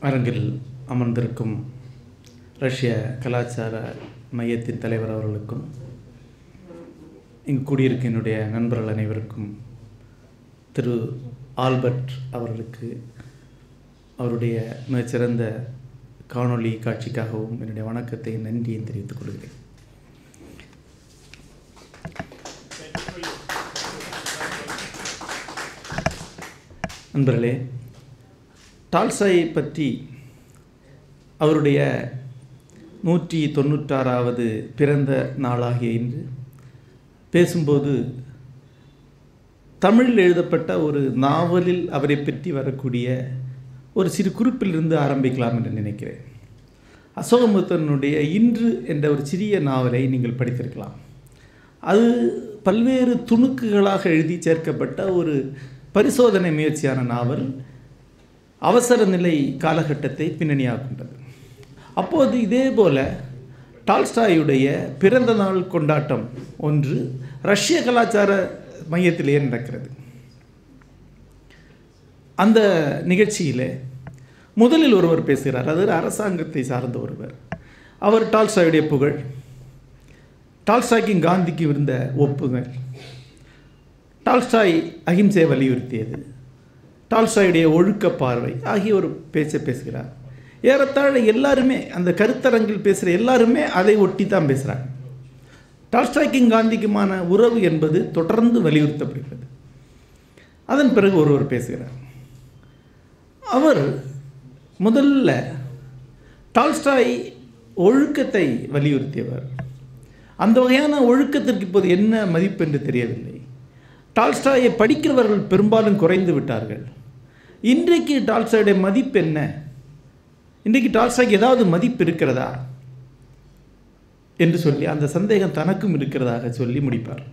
அரங்கில் அமர்ந்திருக்கும் ரஷ்ய கலாச்சார மையத்தின் தலைவர் அவர்களுக்கும் இங்கு கூடியிருக்க என்னுடைய நண்பர்கள் அனைவருக்கும் திரு ஆல்பர்ட் அவர்களுக்கு அவருடைய மிகச்சிறந்த காணொளி காட்சிக்காகவும் என்னுடைய வணக்கத்தை நன்றியை தெரிவித்துக் கொள்கிறேன். நண்பர்களே டால்சாயை பற்றி அவருடைய நூற்றி தொண்ணூற்றாறாவது பிறந்த நாளாகிய இன்று பேசும்போது தமிழில் எழுதப்பட்ட ஒரு நாவலில் அவரை பற்றி வரக்கூடிய ஒரு சிறு குறிப்பிலிருந்து ஆரம்பிக்கலாம் என்று நினைக்கிறேன். அசோகமுத்தனுடைய இன்று என்ற ஒரு சிறிய நாவலை நீங்கள் படித்திருக்கலாம். அது பல்வேறு துணுக்குகளாக எழுதி சேர்க்கப்பட்ட ஒரு பரிசோதனை முயற்சியான நாவல். அவசர நிலை காலகட்டத்தை பின்னணியாக கொண்டது அப்போது இதே போல டால்ஸ்டாயுடைய பிறந்த நாள் கொண்டாட்டம் ஒன்று ரஷ்ய கலாச்சார மையத்திலேயே நடக்கிறது. அந்த நிகழ்ச்சியில் முதலில் ஒருவர் பேசுகிறார். அது அரசாங்கத்தை சார்ந்த ஒருவர். அவர் டால்ஸ்டாயுடைய புகழ் டால்ஸ்டாய்க்கும் காந்திக்கு இருந்த ஒப்புகள் டால்ஸ்டாய் அகிம்சையை வலியுறுத்தியது. டால்ஸ்டாயுடைய ஒழுக்க பார்வை ஆகிய ஒரு பேச்சை பேசுகிறார். ஏறத்தாழ எல்லாருமே அந்த கருத்தரங்கில் பேசுகிற எல்லாருமே அதை ஒட்டி தான் பேசுகிறாங்க டால்ஸ்டாய்க்கும் காந்திக்குமான உறவு என்பது தொடர்ந்து வலியுறுத்தப்படுகிறது. அதன் பிறகு ஒருவர் பேசுகிறார். அவர் முதல்ல டால்ஸ்டாய் ஒழுக்கத்தை வலியுறுத்தியவர். அந்த வகையான ஒழுக்கத்திற்கு இப்போது என்ன மதிப்பு என்று தெரியவில்லை. டால்ஸ்டாயை படிக்கிறவர்கள் பெரும்பாலும் குறைந்து விட்டார்கள். இன்றைக்கு டால்ஸ்டாயுடைய மதிப்பு என்ன? இன்றைக்கு டால்ஸ்டாய்க்கு ஏதாவது மதிப்பு இருக்கிறதா? என்று சொல்லி அந்த சந்தேகம் தனக்கும் இருக்கிறதாக சொல்லி முடிப்பார்.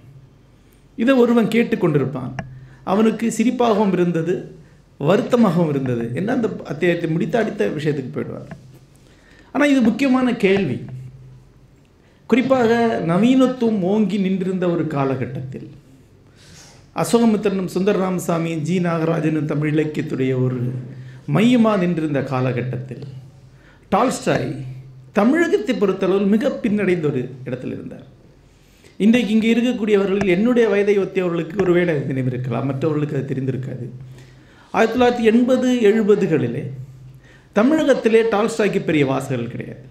இதை ஒருவன் கேட்டுக்கொண்டிருப்பான் அவனுக்கு சிரிப்பாகவும் இருந்தது வருத்தமாகவும் இருந்தது என்ன அந்த அத்தியாயத்தை முடித்த அடுத்த விஷயத்துக்கு போயிடுவார். ஆனால் இது முக்கியமான கேள்வி. குறிப்பாக நவீனத்துவம் ஓங்கி நின்றிருந்த ஒரு காலகட்டத்தில் அசோகமித்திரனும் சுந்தர ராமசாமி ஜி. நாகராஜனும் தமிழ் இலக்கியத்துடைய ஒரு மையமாக நின்றிருந்த காலகட்டத்தில் டால்ஸ்டாய் தமிழகத்தை பொறுத்தளவில் மிக பின்னடைந்த ஒரு இடத்தில் இருந்தார். இன்றைக்கு இங்கே இருக்கக்கூடியவர்கள் என்னுடைய வயதை ஒத்தியவர்களுக்கு ஒருவேளை நினைவு இருக்கலாம். மற்றவர்களுக்கு அது தெரிந்திருக்காது. ஆயிரத்தி தொள்ளாயிரத்தி எண்பது எழுபதுகளிலே தமிழகத்திலே டால்ஸ்டாய்க்கு பெரிய வாசகர்கள் கிடையாது.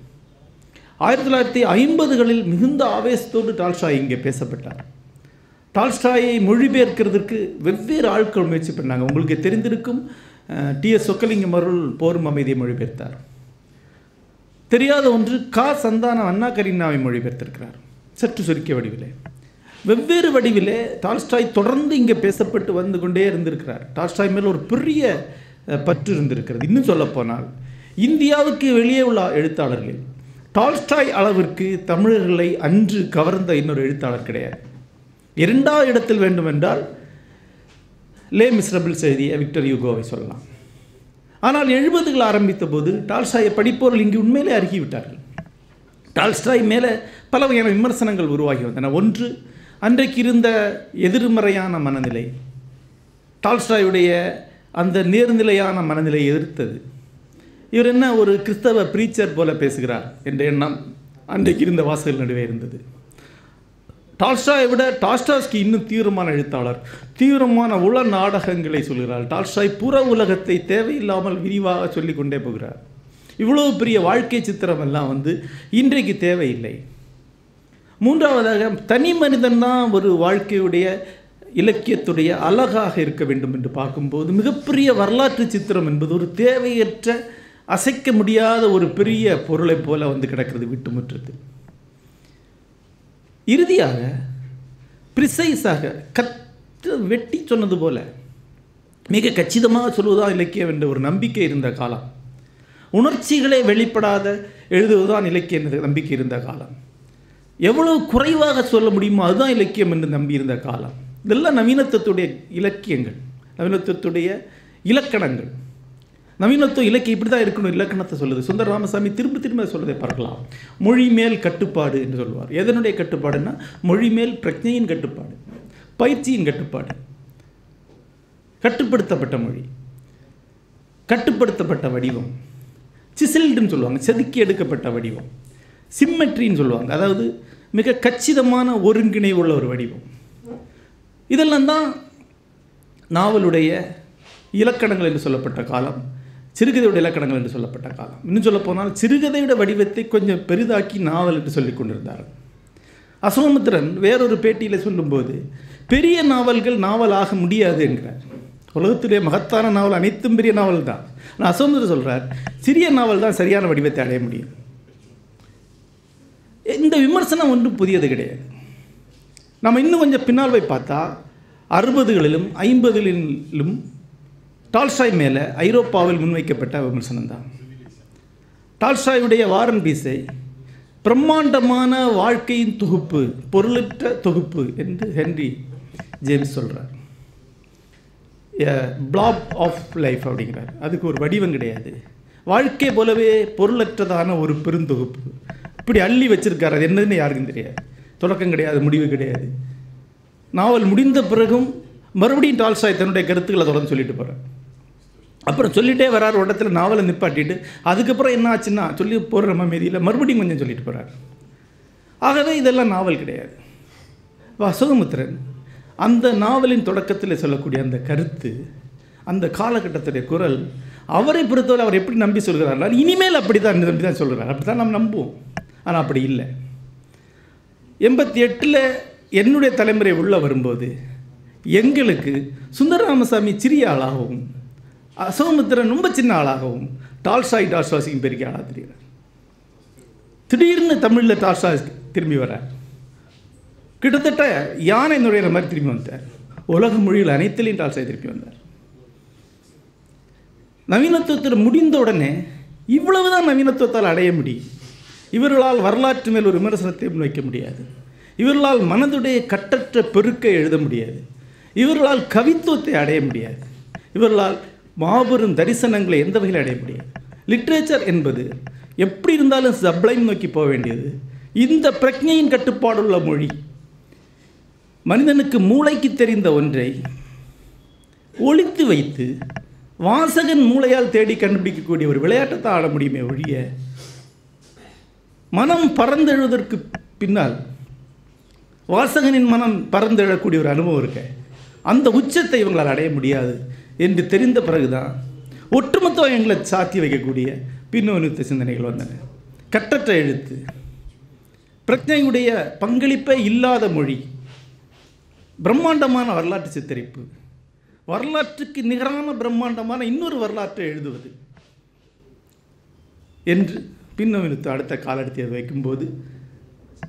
ஆயிரத்தி தொள்ளாயிரத்தி ஐம்பதுகளில் மிகுந்த ஆவேசத்தோடு டால்ஸ்டாய் இங்கே பேசப்பட்டார். டால்ஸ்டாயை மொழிபெயர்க்கிறதுக்கு வெவ்வேறு ஆட்கள் முயற்சி பண்ணாங்க. உங்களுக்கு தெரிந்திருக்கும் டிஎஸ் சொக்கலிங்கம் அருள் போரும் அமைதியை மொழிபெயர்த்தார். தெரியாத ஒன்று கா. சந்தானம் அண்ணா கரீனாவை மொழிபெயர்த்திருக்கிறார். சற்று சுருக்கிய வடிவிலே. வெவ்வேறு வடிவிலே டால்ஸ்டாய் தொடர்ந்து இங்கே பேசப்பட்டு வந்து கொண்டே இருந்திருக்கிறார். டால்ஸ்டாய் மேல் ஒரு பெரிய பற்று இருந்திருக்கிறது. இன்னும் சொல்லப்போனால் இந்தியாவுக்கு வெளியே உள்ள எழுத்தாளர்கள் டால்ஸ்டாய் அளவிற்கு தமிழர்களை அன்று கவர்ந்த இன்னொரு எழுத்தாளர் கிடையாது. இரண்டாவது இடத்தில் வேண்டுமென்றால் லே மிஸ்ரபிள்ஸ் எழுதிய விக்டர் யூகோவை சொல்லலாம். ஆனால் எழுபதுகள் ஆரம்பித்த போது டால்ஸ்டாயை படிப்பவர்கள் இங்கு உண்மையிலே அருகிவிட்டார்கள் டால்ஸ்டாய் மேலே பல வகையான விமர்சனங்கள் உருவாகி வந்தன. ஒன்று அன்றைக்கு இருந்த எதிர்மறையான மனநிலை. டால்ஸ்டாயுடைய அந்த நேர்நிலையான மனநிலையை எதிர்த்தது. இவர் என்ன ஒரு கிறிஸ்தவ பிரீச்சர் போல பேசுகிறார் என்ற எண்ணம் அன்றைக்கு இருந்த வாசகர்கள் நடுவே இருந்தது. டால்ஸ்டாயை விட டால்ஸ்டாஸ்கி இன்னும் தீவிரமான எழுத்தாளர். தீவிரமான உள நாடகங்களை சொல்கிறார். டால்ஸ்டாய் புற உலகத்தை தேவையில்லாமல் விரிவாக சொல்லிக்கொண்டே போகிறார். இவ்வளோ பெரிய வாழ்க்கை சித்திரம் எல்லாம் வந்து இன்றைக்கு தேவையில்லை. மூன்றாவதாக தனி மனிதன் தான் ஒரு வாழ்க்கையுடைய இலக்கியத்துடைய அழகாக இருக்க வேண்டும் என்று பார்க்கும்போது மிகப்பெரிய வரலாற்று சித்திரம் என்பது ஒரு தேவையற்ற அசைக்க முடியாத ஒரு பெரிய பொருளைப் போல வந்து கிடக்கிறது வீட்டு முற்றத்தில். இறுதியாக ப்ரிசைஸாக கற்று வெட்டி சொன்னது போல மிக கச்சிதமாக சொல்வதுதான் இலக்கியம் என்ற ஒரு நம்பிக்கை இருந்த காலம். உணர்ச்சிகளே வெளிப்படாத எழுதுவதுதான் இலக்கியம் என்ற நம்பிக்கை இருந்த காலம். எவ்வளவு குறைவாக சொல்ல முடியுமோ அதுதான் இலக்கியம் என்று நம்பியிருந்த காலம். இதெல்லாம் நவீனத்துவத்துடைய இலக்கியங்கள் நவீனத்துவத்துடைய இலக்கணங்கள். நவீனத்துவ இலக்கியம் இப்படி தான் இருக்கணும் இலக்கணத்தை சொல்லுது. சுந்தர ராமசாமி திரும்ப திரும்ப சொல்வதை பார்க்கலாம். மொழி மேல் கட்டுப்பாடு என்று சொல்வார் எதனுடைய கட்டுப்பாடுன்னா மொழி மேல் பிரஜையின் கட்டுப்பாடு பயிற்சியின் கட்டுப்பாடு. கட்டுப்படுத்தப்பட்ட மொழி கட்டுப்படுத்தப்பட்ட வடிவம். சிசில்டுன்னு சொல்லுவாங்க செதுக்கி எடுக்கப்பட்ட வடிவம். சிம்மெட்ரின்னு சொல்லுவாங்க அதாவது மிக கச்சிதமான ஒருங்கிணைவு உள்ள ஒரு வடிவம். இதெல்லாம் தான் நாவலுடைய இலக்கணங்கள் என்று சொல்லப்பட்ட காலம். சிறுகதையுடைய இலக்கணங்கள் என்று சொல்லப்பட்ட காலம். இன்னும் சொல்ல போனால் சிறுகதையோட வடிவத்தை கொஞ்சம் பெரிதாக்கி நாவல் என்று சொல்லிக் கொண்டிருந்தார். அசோமுத்திரன் வேறொரு பேட்டியில் சொல்லும்போது பெரிய நாவல்கள் நாவல் ஆக முடியாது என்கிறார். உலகத்திலே மகத்தான நாவல் அனைத்தும் பெரிய நாவல் தான். ஆனால் அசோமுத்திரன் சொல்கிறார் சிறிய நாவல் தான் சரியான வடிவத்தை அடைய முடியும். இந்த விமர்சனம் ஒன்றும் புதியது கிடையாது. நம்ம இன்னும் கொஞ்சம் பின்னால் போய் பார்த்தா அறுபதுகளிலும் ஐம்பதுகளிலும் டால்ஸ்டாய் மேலே ஐரோப்பாவில் முன்வைக்கப்பட்ட விமர்சனம் தான் டால்ஸ்டாயுடைய வாரன் பீஸை பிரம்மாண்டமான வாழ்க்கையின் தொகுப்பு பொருளற்ற தொகுப்பு என்று ஹென்றி ஜேம்ஸ் சொல்கிறார் பிளாப் ஆஃப் லைஃப் அப்படிங்கிறார். அதுக்கு ஒரு வடிவம் கிடையாது. வாழ்க்கை போலவே பொருளற்றதான ஒரு பெருந்தொகுப்பு. இப்படி அள்ளி வச்சிருக்காரு. அது என்னதுன்னு யாருக்கும் தெரியாது. தொடக்கம் கிடையாது முடிவு கிடையாது. நாவல் முடிந்த பிறகும் மறுபடியும் டால்ஸ்டாய் தன்னுடைய கருத்துக்களை தொடர்ந்து சொல்லிட்டு போகிறேன் அப்புறம் சொல்லிட்டே வரார் ஒரு இடத்துல நாவலை நிப்பாட்டிட்டு அதுக்கப்புறம் என்ன ஆச்சுன்னா சொல்லி போகிற நம்ம மறுபடியும் கொஞ்சம் சொல்லிட்டு போகிறார் ஆகவே இதெல்லாம் நாவல் கிடையாது. அசோகமுத்திரன் அந்த நாவலின் தொடக்கத்தில் சொல்லக்கூடிய அந்த கருத்து அந்த காலகட்டத்துடைய குரல் அவரை பொறுத்தவரை அவர் எப்படி நம்பி சொல்கிறார் இனிமேல் அப்படி தான் நம்பி தான் சொல்கிறார். அப்படி தான் நம்ம நம்புவோம். ஆனால் அப்படி இல்லை. எண்பத்தி எட்டில் என்னுடைய தலைமுறை உள்ளே வரும்போது எங்களுக்கு சுந்தரராமசாமி சிறிய ஆளாகவும் அசோமுத்திரன் ரொம்ப சின்ன ஆளாகவும் டால்சாய் டால்சாசிக்கும் பெரிய ஆளாக தெரிகிறார். திடீர்னு தமிழில் டால்சாய் திரும்பி வரார் கிட்டத்தட்ட யானை நுழையிற மாதிரி திரும்பி வந்தார் உலக மொழியில் அனைத்திலையும் டால்சாய் திரும்பி வந்தார். நவீனத்துவத்தில் முடிந்த உடனே இவ்வளவுதான் நவீனத்துவத்தால் அடைய முடியும். இவர்களால் வரலாற்று மேல் ஒரு விமர்சனத்தை முன்வைக்க முடியாது. இவர்களால் மனதுடைய கட்டற்ற பெருக்கை எழுத முடியாது. இவர்களால் கவித்துவத்தை அடைய முடியாது. இவர்களால் மாபெரும் தரிசனங்களை எந்த வகையில் அடைய முடியும்? லிட்ரேச்சர் என்பது எப்படி இருந்தாலும் சப்ளைம் நோக்கி போக வேண்டியது. இந்த பிரக்ஞையின் கட்டுப்பாடுள்ள மொழி. மனிதனுக்கு மூளைக்கு தெரிந்த ஒன்றை ஒழித்து வைத்து வாசகன் மூளையால் தேடி கண்டுபிடிக்கக்கூடிய ஒரு விளையாட்டத்தை ஆட முடியுமே ஒழிய மனம் பறந்தெழுவதற்கு பின்னால் வாசகனின் மனம் பறந்தெழக்கூடிய ஒரு அனுபவம் இருக்க. அந்த உச்சத்தை இவங்களால் அடைய முடியாது. என்று தெரிந்த பிறகுதான் ஒட்டுமொத்தம் எங்களை சாத்தி வைக்கக்கூடிய பின்னோனித்த சிந்தனைகள் வந்தன. கட்டற்ற எழுத்து பிரஜையுடைய பங்களிப்பே இல்லாத மொழி பிரம்மாண்டமான வரலாற்று சித்தரிப்பு வரலாற்றுக்கு நிகரான பிரம்மாண்டமான இன்னொரு வரலாற்றை எழுதுவது என்று பின்னவனுக்கு அடுத்த காலடித்தை வைக்கும்போது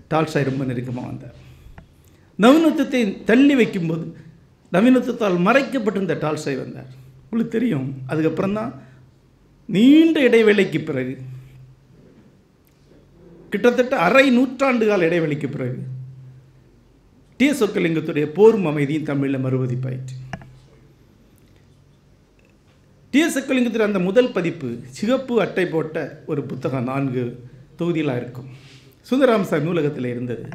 டால்சாய் ரொம்ப நெருக்கமாக வந்தார். நவீனத்துவத்தை தள்ளி வைக்கும்போது நவீனத்துவத்தால் மறைக்கப்பட்டிருந்த டால்சாய் வந்தார். உங்களுக்கு தெரியும். அதுக்கப்புறம் தான் நீண்ட இடைவேளைக்கு பிறகு கிட்டத்தட்ட அரை நூற்றாண்டு கால இடைவெளிக்கு பிறகு டி சொக்கலிங்கத்துடைய போரும் அமைதியும் தமிழில் மறுபதிப்பாயிற்று டி எஸ் சொக்கலிங்கத்துடைய அந்த முதல் பதிப்பு சிகப்பு அட்டை போட்ட ஒரு புத்தகம் நான்கு தொகுதிகளாக இருக்கும். சுந்தராமசாமி நூலகத்தில் இருந்தது.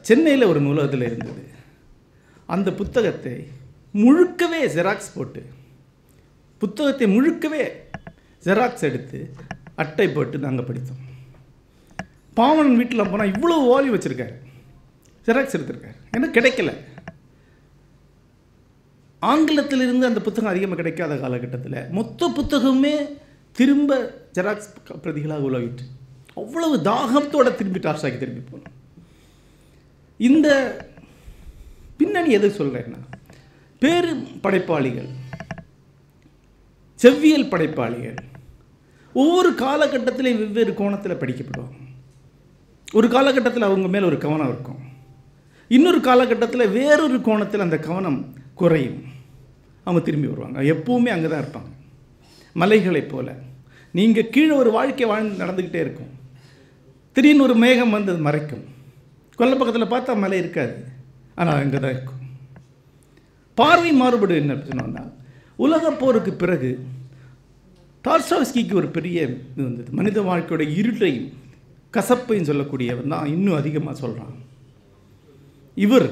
சென்னையில் ஒரு நூலகத்தில் இருந்தது. அந்த புத்தகத்தை முழுக்கவே ஜெராக்ஸ் போட்டு புத்தகத்தை முழுக்கவே ஜெராக்ஸ் எடுத்து அட்டை போட்டு நாங்கள் படித்தோம். பாவனன் வீட்டில் போனால் இவ்வளோ ஓலி வச்சுருக்காரு. ஜெராக்ஸ் எடுத்திருக்காரு. எனக்கு கிடைக்கல. ஆங்கிலத்திலிருந்து அந்த புத்தகம் அதிகமாக கிடைக்காத காலகட்டத்தில் மொத்த புத்தகமே திரும்ப ஜெராக்ஸ் பிரதிகளாக உலகிட்டு. அவ்வளவு தாகத்தோட திரும்பி டார்சாக்கி திரும்பி போனோம். இந்த பின்னணி எது சொல்கிறேன்னா பேரு படைப்பாளிகள் செவ்வியல் படைப்பாளிகள் ஒவ்வொரு காலகட்டத்திலையும் வெவ்வேறு கோணத்தில் படிக்கப்படுவாங்க. ஒரு காலகட்டத்தில் அவங்க மேலே ஒரு கவனம் இருக்கும். இன்னொரு காலகட்டத்தில் வேறொரு கோணத்தில் அந்த கவனம் குறையும். அவங்க திரும்பி வருவாங்க. எப்பவுமே அங்கே தான் இருப்பாங்க. மலைகளைப் போல. நீங்கள் கீழே ஒரு வாழ்க்கை வாழ்ந்து நடந்துக்கிட்டே இருக்கும். திடீர்னு ஒரு மேகம் வந்து அது மறைக்கும். கொல்லை பக்கத்தில் பார்த்தா மலை இருக்காது. ஆனால் அங்கே தான் இருக்கும். பார்வை மாறுபடு என்ன சொன்னோம்னா உலகப் போருக்கு பிறகு டார்சாவ்ஸ்கிக்கு ஒரு பெரிய இது வந்தது. மனித வாழ்க்கையோட இருட்டையும் கசப்பையும் சொல்லக்கூடியவன் தான் இன்னும் அதிகமாக சொல்கிறான் இவர்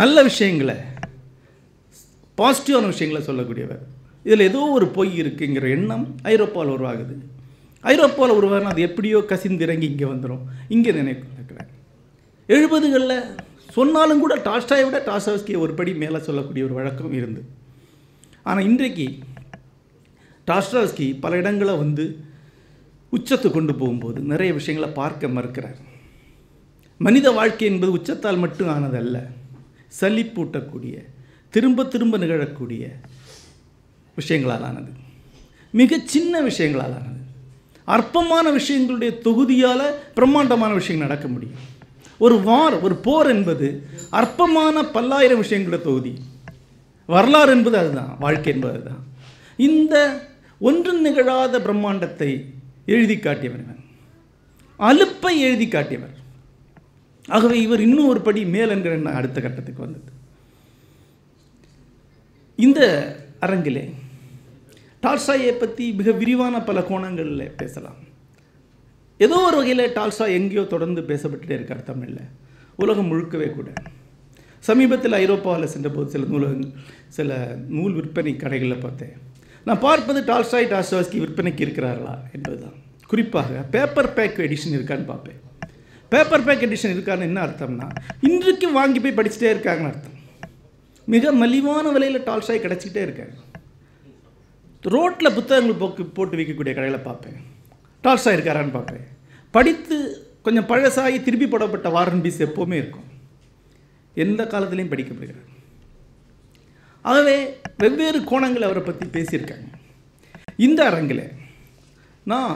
நல்ல விஷயங்களை பாசிட்டிவான விஷயங்களை சொல்லக்கூடியவர். இதில் ஏதோ ஒரு பொய் இருக்குங்கிற எண்ணம் ஐரோப்பாவில் உருவாகுது. ஐரோப்பாவில் உருவாகினா அது எப்படியோ கசிந்திறங்கி இங்கே வந்துடும் இங்கே நினைக்கிறாங்க எழுபதுகளில் சொன்னாலும் கூட டாஸ்டாயை விட டாஸ்டாஸ்கியை ஒரு படி மேலே சொல்லக்கூடிய ஒரு வழக்கம் இருந்து ஆனால் இன்றைக்கு டாஸ்டாஸ்கி பல இடங்களை வந்து உச்சத்தை கொண்டு போகும்போது நிறைய விஷயங்களை பார்க்க மறுக்கிறார். மனித வாழ்க்கை என்பது உச்சத்தால் மட்டும் ஆனதல்ல சலிப்பூட்டக்கூடிய திரும்ப திரும்ப நிகழக்கூடிய விஷயங்களால் ஆனது. மிக சின்ன விஷயங்களால் ஆனது. அற்பமான விஷயங்களுடைய தொகுதியால் பிரம்மாண்டமான விஷயங்கள் நடக்க முடியும். ஒரு வார் ஒரு போர் என்பது அற்பமான பல்லாயிரம் விஷயங்களோட தொகுதி. வரலாறு என்பது அதுதான் வாழ்க்கை என்பது அதுதான். இந்த ஒன்றும் நிகழாத பிரம்மாண்டத்தை எழுதி காட்டியவர் இவன். அலுப்பை எழுதி காட்டியவர். ஆகவே இவர் இன்னும் ஒரு படி மேல் என்கிற அடுத்த கட்டத்துக்கு வந்தது. இந்த அரங்கிலே டால்ஸ்டாயை பற்றி மிக விரிவான பல கோணங்களில் பேசலாம். ஏதோ ஒரு வகையில் டால்ஸ்டா எங்கேயோ தொடர்ந்து பேசப்பட்டுட்டே இருக்கார் தமிழில். உலகம் முழுக்கவே கூட. சமீபத்தில் ஐரோப்பாவில் சென்றபோது சில நூலகங்கள் சில நூல் விற்பனை கடைகளில் பார்த்தேன். நான் பார்ப்பது டால்ஸ்டாய் டாஸ்டாஸ்கி விற்பனைக்கு இருக்கிறார்களா என்பதுதான். குறிப்பாக பேப்பர் பேக் எடிஷன் இருக்கான்னு பார்ப்பேன். பேப்பர் பேக் எடிஷன் இருக்கான்னு என்ன அர்த்தம்னா இன்றைக்கு வாங்கி போய் படிச்சுட்டே இருக்காங்கன்னு அர்த்தம். மிக மலிவான விலையில் டால்ஸ்டாய் கிடச்சிக்கிட்டே இருக்காங்க. ரோட்டில் புத்தகங்கள் போக்கு போட்டு வைக்கக்கூடிய கடைகளை பார்ப்பேன். டால்ஸ்டாய் இருக்காரான்னு பார்ப்பேன். படித்து கொஞ்சம் பழசாகி திருப்பி போடப்பட்ட வாரன் பீஸ் எப்போவுமே இருக்கும். எந்த காலத்துலேயும் படிக்கப்படுகிறார் ஆகவே வெவ்வேறு கோணங்கள் அவரை பற்றி பேசியிருக்காங்க. இந்த அரங்கில் நான்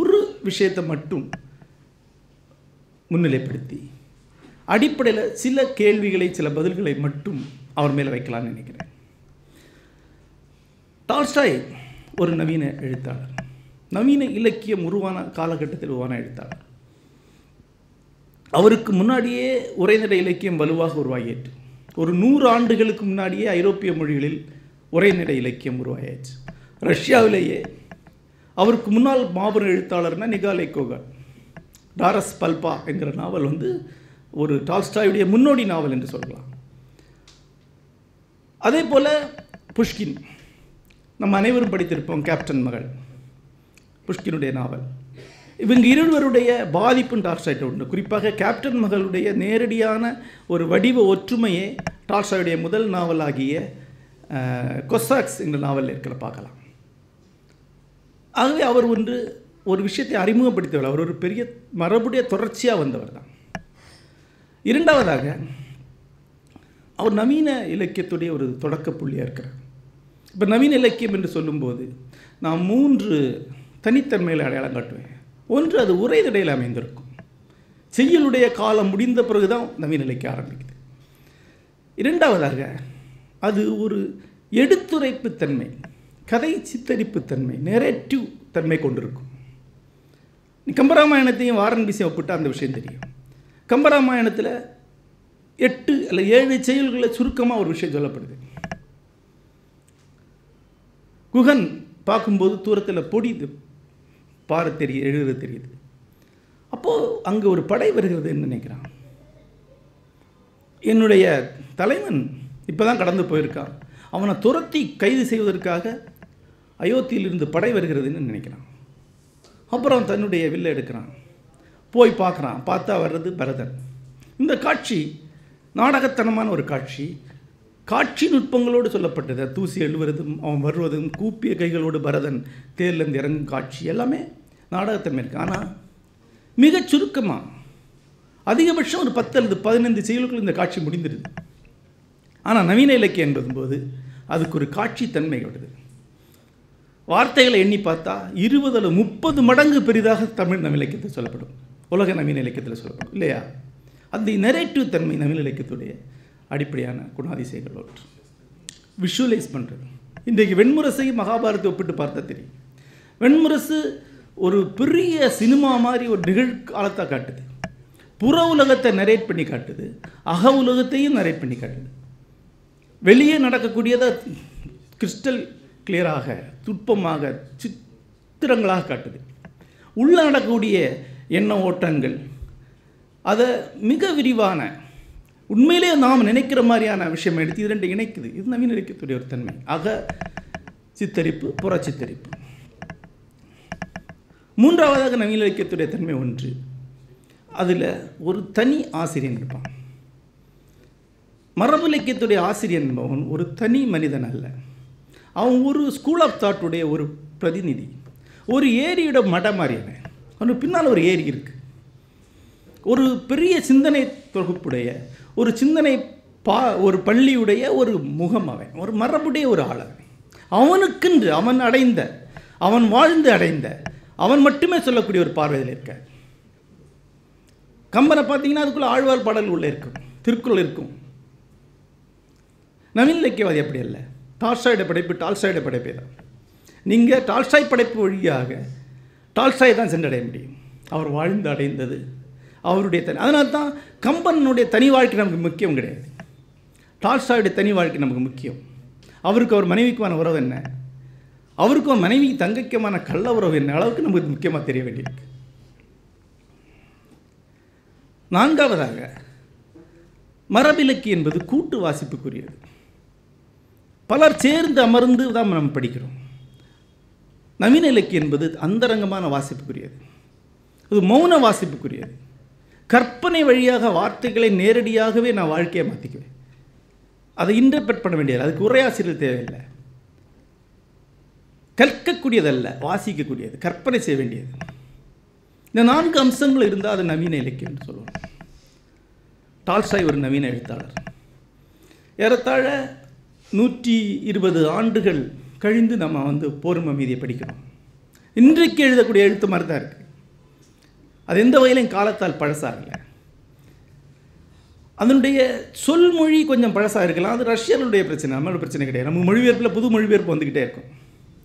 ஒரு விஷயத்தை மட்டும் முன்னிலைப்படுத்தி அடிப்படையில் சில கேள்விகளை சில பதில்களை மட்டும் அவர் மேலே வைக்கலாம்னு நினைக்கிறேன். டால்ஸ்டாய் ஒரு நவீன எழுத்தாளர். நவீன இலக்கியம் உருவான காலகட்டத்தில் உருவான எழுத்தாளர். அவருக்கு முன்னாடியே உரைநடை இலக்கியம் வலுவாக உருவாகியது. ஒரு நூறு ஆண்டுகளுக்கு முன்னாடியே ஐரோப்பிய மொழிகளில் உரைநடை இலக்கியம் உருவாயாச்சு ரஷ்யாவிலேயே அவருக்கு முன்னால் மாபெரும் எழுத்தாளர்னா நிகாலை கோகன். டாரஸ் பல்பா என்கிற நாவல் வந்து ஒரு டால்ஸ்டாயுடைய முன்னோடி நாவல் என்று சொல்லலாம். அதே போல் புஷ்கின். நம்ம அனைவரும் படித்திருப்போம் கேப்டன் மகள். புஷ்கினுடைய நாவல். இவங்க இருவருடைய பாதிப்பும் டால்ஸ்டாய்ட்ட உண்டு. குறிப்பாக கேப்டன் மகளுடைய நேரடியான ஒரு வடிவ ஒற்றுமையே டால்ஸ்டாயுடைய முதல் நாவலாகிய கொசாக்ஸ் என்ற நாவலில் இருக்கிற பார்க்கலாம். ஆகவே அவர் ஒன்று ஒரு விஷயத்தை அறிமுகப்படுத்தியவர். அவர் ஒரு பெரிய மரபுடைய தொடர்ச்சியாக வந்தவர் தான். இரண்டாவதாக அவர் நவீன இலக்கியத்துடைய ஒரு தொடக்க புள்ளியாக இருக்கிறார். இப்போ நவீன இலக்கியம் என்று சொல்லும்போது நான் மூன்று தனித்தன்மையில் அடையாளம் காட்டுவேன். ஒன்று அது உரைதடையில் அமைந்திருக்கும். செய்யலுடைய காலம் முடிந்த பிறகு தான் ஆரம்பிக்குது. இரண்டாவதாக அது ஒரு எடுத்துரைப்பு தன்மை கதை சித்தரிப்பு தன்மை நெரேட்டிவ் தன்மை கொண்டிருக்கும். கம்பராமாயணத்தையும் வாரன் ஒப்பிட்டு அந்த விஷயம் தெரியும். கம்பராமாயணத்தில் எட்டு அல்ல ஏழு செயல்களை சுருக்கமாக ஒரு விஷயம் சொல்லப்படுது. குகன் பார்க்கும்போது தூரத்தில் பொடி பாறை தெரிய எழுத தெரியுது. அப்போது அங்கே ஒரு படை வருகிறதுன்னு நினைக்கிறான். என்னுடைய தலைவன் இப்போ தான் கடந்து போயிருக்கான். அவனை துரத்தி கைது செய்வதற்காக அயோத்தியிலிருந்து படை வருகிறதுன்னு நினைக்கிறான். அப்புறம் தன்னுடைய வில்லை எடுக்கிறான். போய் பார்க்குறான். பார்த்தா வர்றது பரதன். இந்த காட்சி நாடகத்தனமான ஒரு காட்சி. காட்சி நுட்பங்களோடு சொல்லப்பட்டது. தூசி எழுவுறதும் அவன் வருவதும் கூப்பிய கைகளோடு பரதன் தேர்லேருந்து இறங்கும் காட்சி எல்லாமே நாடகத்தன்மை இருக்குது ஆனால் மிகச் சுருக்கமாக அதிகபட்சம் ஒரு பத்து அல்லது பதினைந்து செயலுக்குள் இந்த காட்சி முடிந்துடுது. ஆனால் நவீன இலக்கியம் என்பதும்போது அதுக்கு ஒரு காட்சி தன்மை வருது வார்த்தைகளை எண்ணி பார்த்தா இருபது அல்லது முப்பது மடங்கு பெரிதாக தமிழ் நவீன இலக்கியத்தில் சொல்லப்படும். உலக நவீன இலக்கியத்தில் சொல்லப்படும். இல்லையா? அந்த நெரேட்டிவ் தன்மை நவீன இலக்கியத்துடைய அடிப்படையான குணாதிசயங்கள் ஒன்று. விஷுவலைஸ் பண்ணுறது இன்றைக்கு வெண்முரசை மகாபாரத்தை ஒப்பிட்டு பார்த்தா தெரியும். வெண்முரசு ஒரு பெரிய சினிமா மாதிரி ஒரு நிகழ்காலத்தை காட்டுது. புற உலகத்தை நரேட் பண்ணி காட்டுது. அக உலகத்தையும் நரேட் பண்ணி காட்டுது. வெளியே நடக்கக்கூடியதை கிறிஸ்டல் கிளியராக துட்பமாக சித்திரங்களாக காட்டுது. உள்ளே நடக்கக்கூடிய எண்ண ஓட்டங்கள் அதை மிக விரிவான உண்மையிலேயே நாம் நினைக்கிற மாதிரியான விஷயம் எடுத்து இது ரெண்டு இணைக்குது. இது நவீன இலக்கியத்துடைய ஒரு தன்மை. அக சித்தரிப்பு புற சித்தரிப்பு. மூன்றாவதாக நவீன இலக்கியத்துடைய தன்மை ஒன்று. அதில் ஒரு தனி ஆசிரியன் இருப்பான். மரபு இலக்கியத்துடைய ஆசிரியன் என்பவன் ஒரு தனி மனிதன் அல்ல. அவன் ஒரு ஸ்கூல் ஆஃப் தாட்டுடைய ஒரு பிரதிநிதி. ஒரு ஏரியோட மடம் மாறியவன் அவனுக்கு பின்னால் ஒரு ஏரி இருக்கு. ஒரு பெரிய சிந்தனை தொகுப்புடைய ஒரு சிந்தனை பா ஒரு பள்ளியுடைய ஒரு முகம் அவன் ஒரு மரபுடைய ஒரு ஆள் அவன். அவனுக்கென்று அவன் அடைந்த அவன் வாழ்ந்து அடைந்த அவன் மட்டுமே சொல்லக்கூடிய ஒரு பார்வையில் இருக்க. கம்பனை பார்த்தீங்கன்னா அதுக்குள்ள ஆழ்வார் பாடல் உள்ளே இருக்கும் திருக்குறள் இருக்கும். நவீன இலக்கியவாதி அப்படி அல்ல. டால்ஸ்டாயோட படைப்பு டால்ஸ்டாயோட படைப்பே தான். நீங்கள் டால்ஸ்டாய் படைப்பு வழியாக டால்ஸ்டாய் தான் சென்றடைய முடியும். அவர் வாழ்ந்து அடைந்தது அவருடைய தனி அதனால தான் கம்பனுடைய தனி வாழ்க்கை நமக்கு முக்கியம் கிடையாது. டால்ஸ்டாயுடைய தனி வாழ்க்கை நமக்கு முக்கியம். அவருக்கு அவர் மனைவிக்குமான உறவு என்ன? அவருக்கும் மனைவி தங்கைக்குமான கள்ள உறவு என்ன? அளவுக்கு நமக்கு முக்கியமாக தெரிய வேண்டியிருக்கு. நான்காவதாக மரபிலக்கு என்பது கூட்டு வாசிப்புக்குரியது. பலர் சேர்ந்து அமர்ந்து தான் நம்ம படிக்கிறோம். நவீன இலக்கியம் என்பது அந்தரங்கமான வாசிப்புக்குரியது. அது மௌன வாசிப்புக்குரியது. கற்பனை வழியாக வார்த்தைகளை நேரடியாகவே நான் வாழ்க்கையை மாற்றிக்குவேன் அதை இன்டர்பிரட் பண்ண வேண்டியது அதுக்கு உரையாசிரியர் தேவையில்லை. கற்கக்கூடியதல்ல வாசிக்கக்கூடியது கற்பனை செய்ய வேண்டியது. இந்த நான்கு அம்சங்கள் இருந்தால் அது நவீன இலக்கியம் என்று சொல்லுவோம். டால்ஸ்டாய் ஒரு நவீன எழுத்தாளர். ஏறத்தாழ நூற்றி இருபது ஆண்டுகள் கழிந்து நம்ம வந்து போர்ம மீதியை படிக்கிறோம். இன்றைக்கு எழுதக்கூடிய எழுத்து மாதிரி தான் இருக்குது அது எந்த வகையிலும் காலத்தால் பழசாக இல்லை அதனுடைய சொல்மொழி கொஞ்சம் பழசாக இருக்கலாம். அது ரஷ்யர்களுடைய பிரச்சனை நம்மளோட பிரச்சனை கிடையாது. நம்ம மொழிபெயர்ப்பில் புது மொழிபெயர்ப்பு வந்துக்கிட்டே இருக்கும்.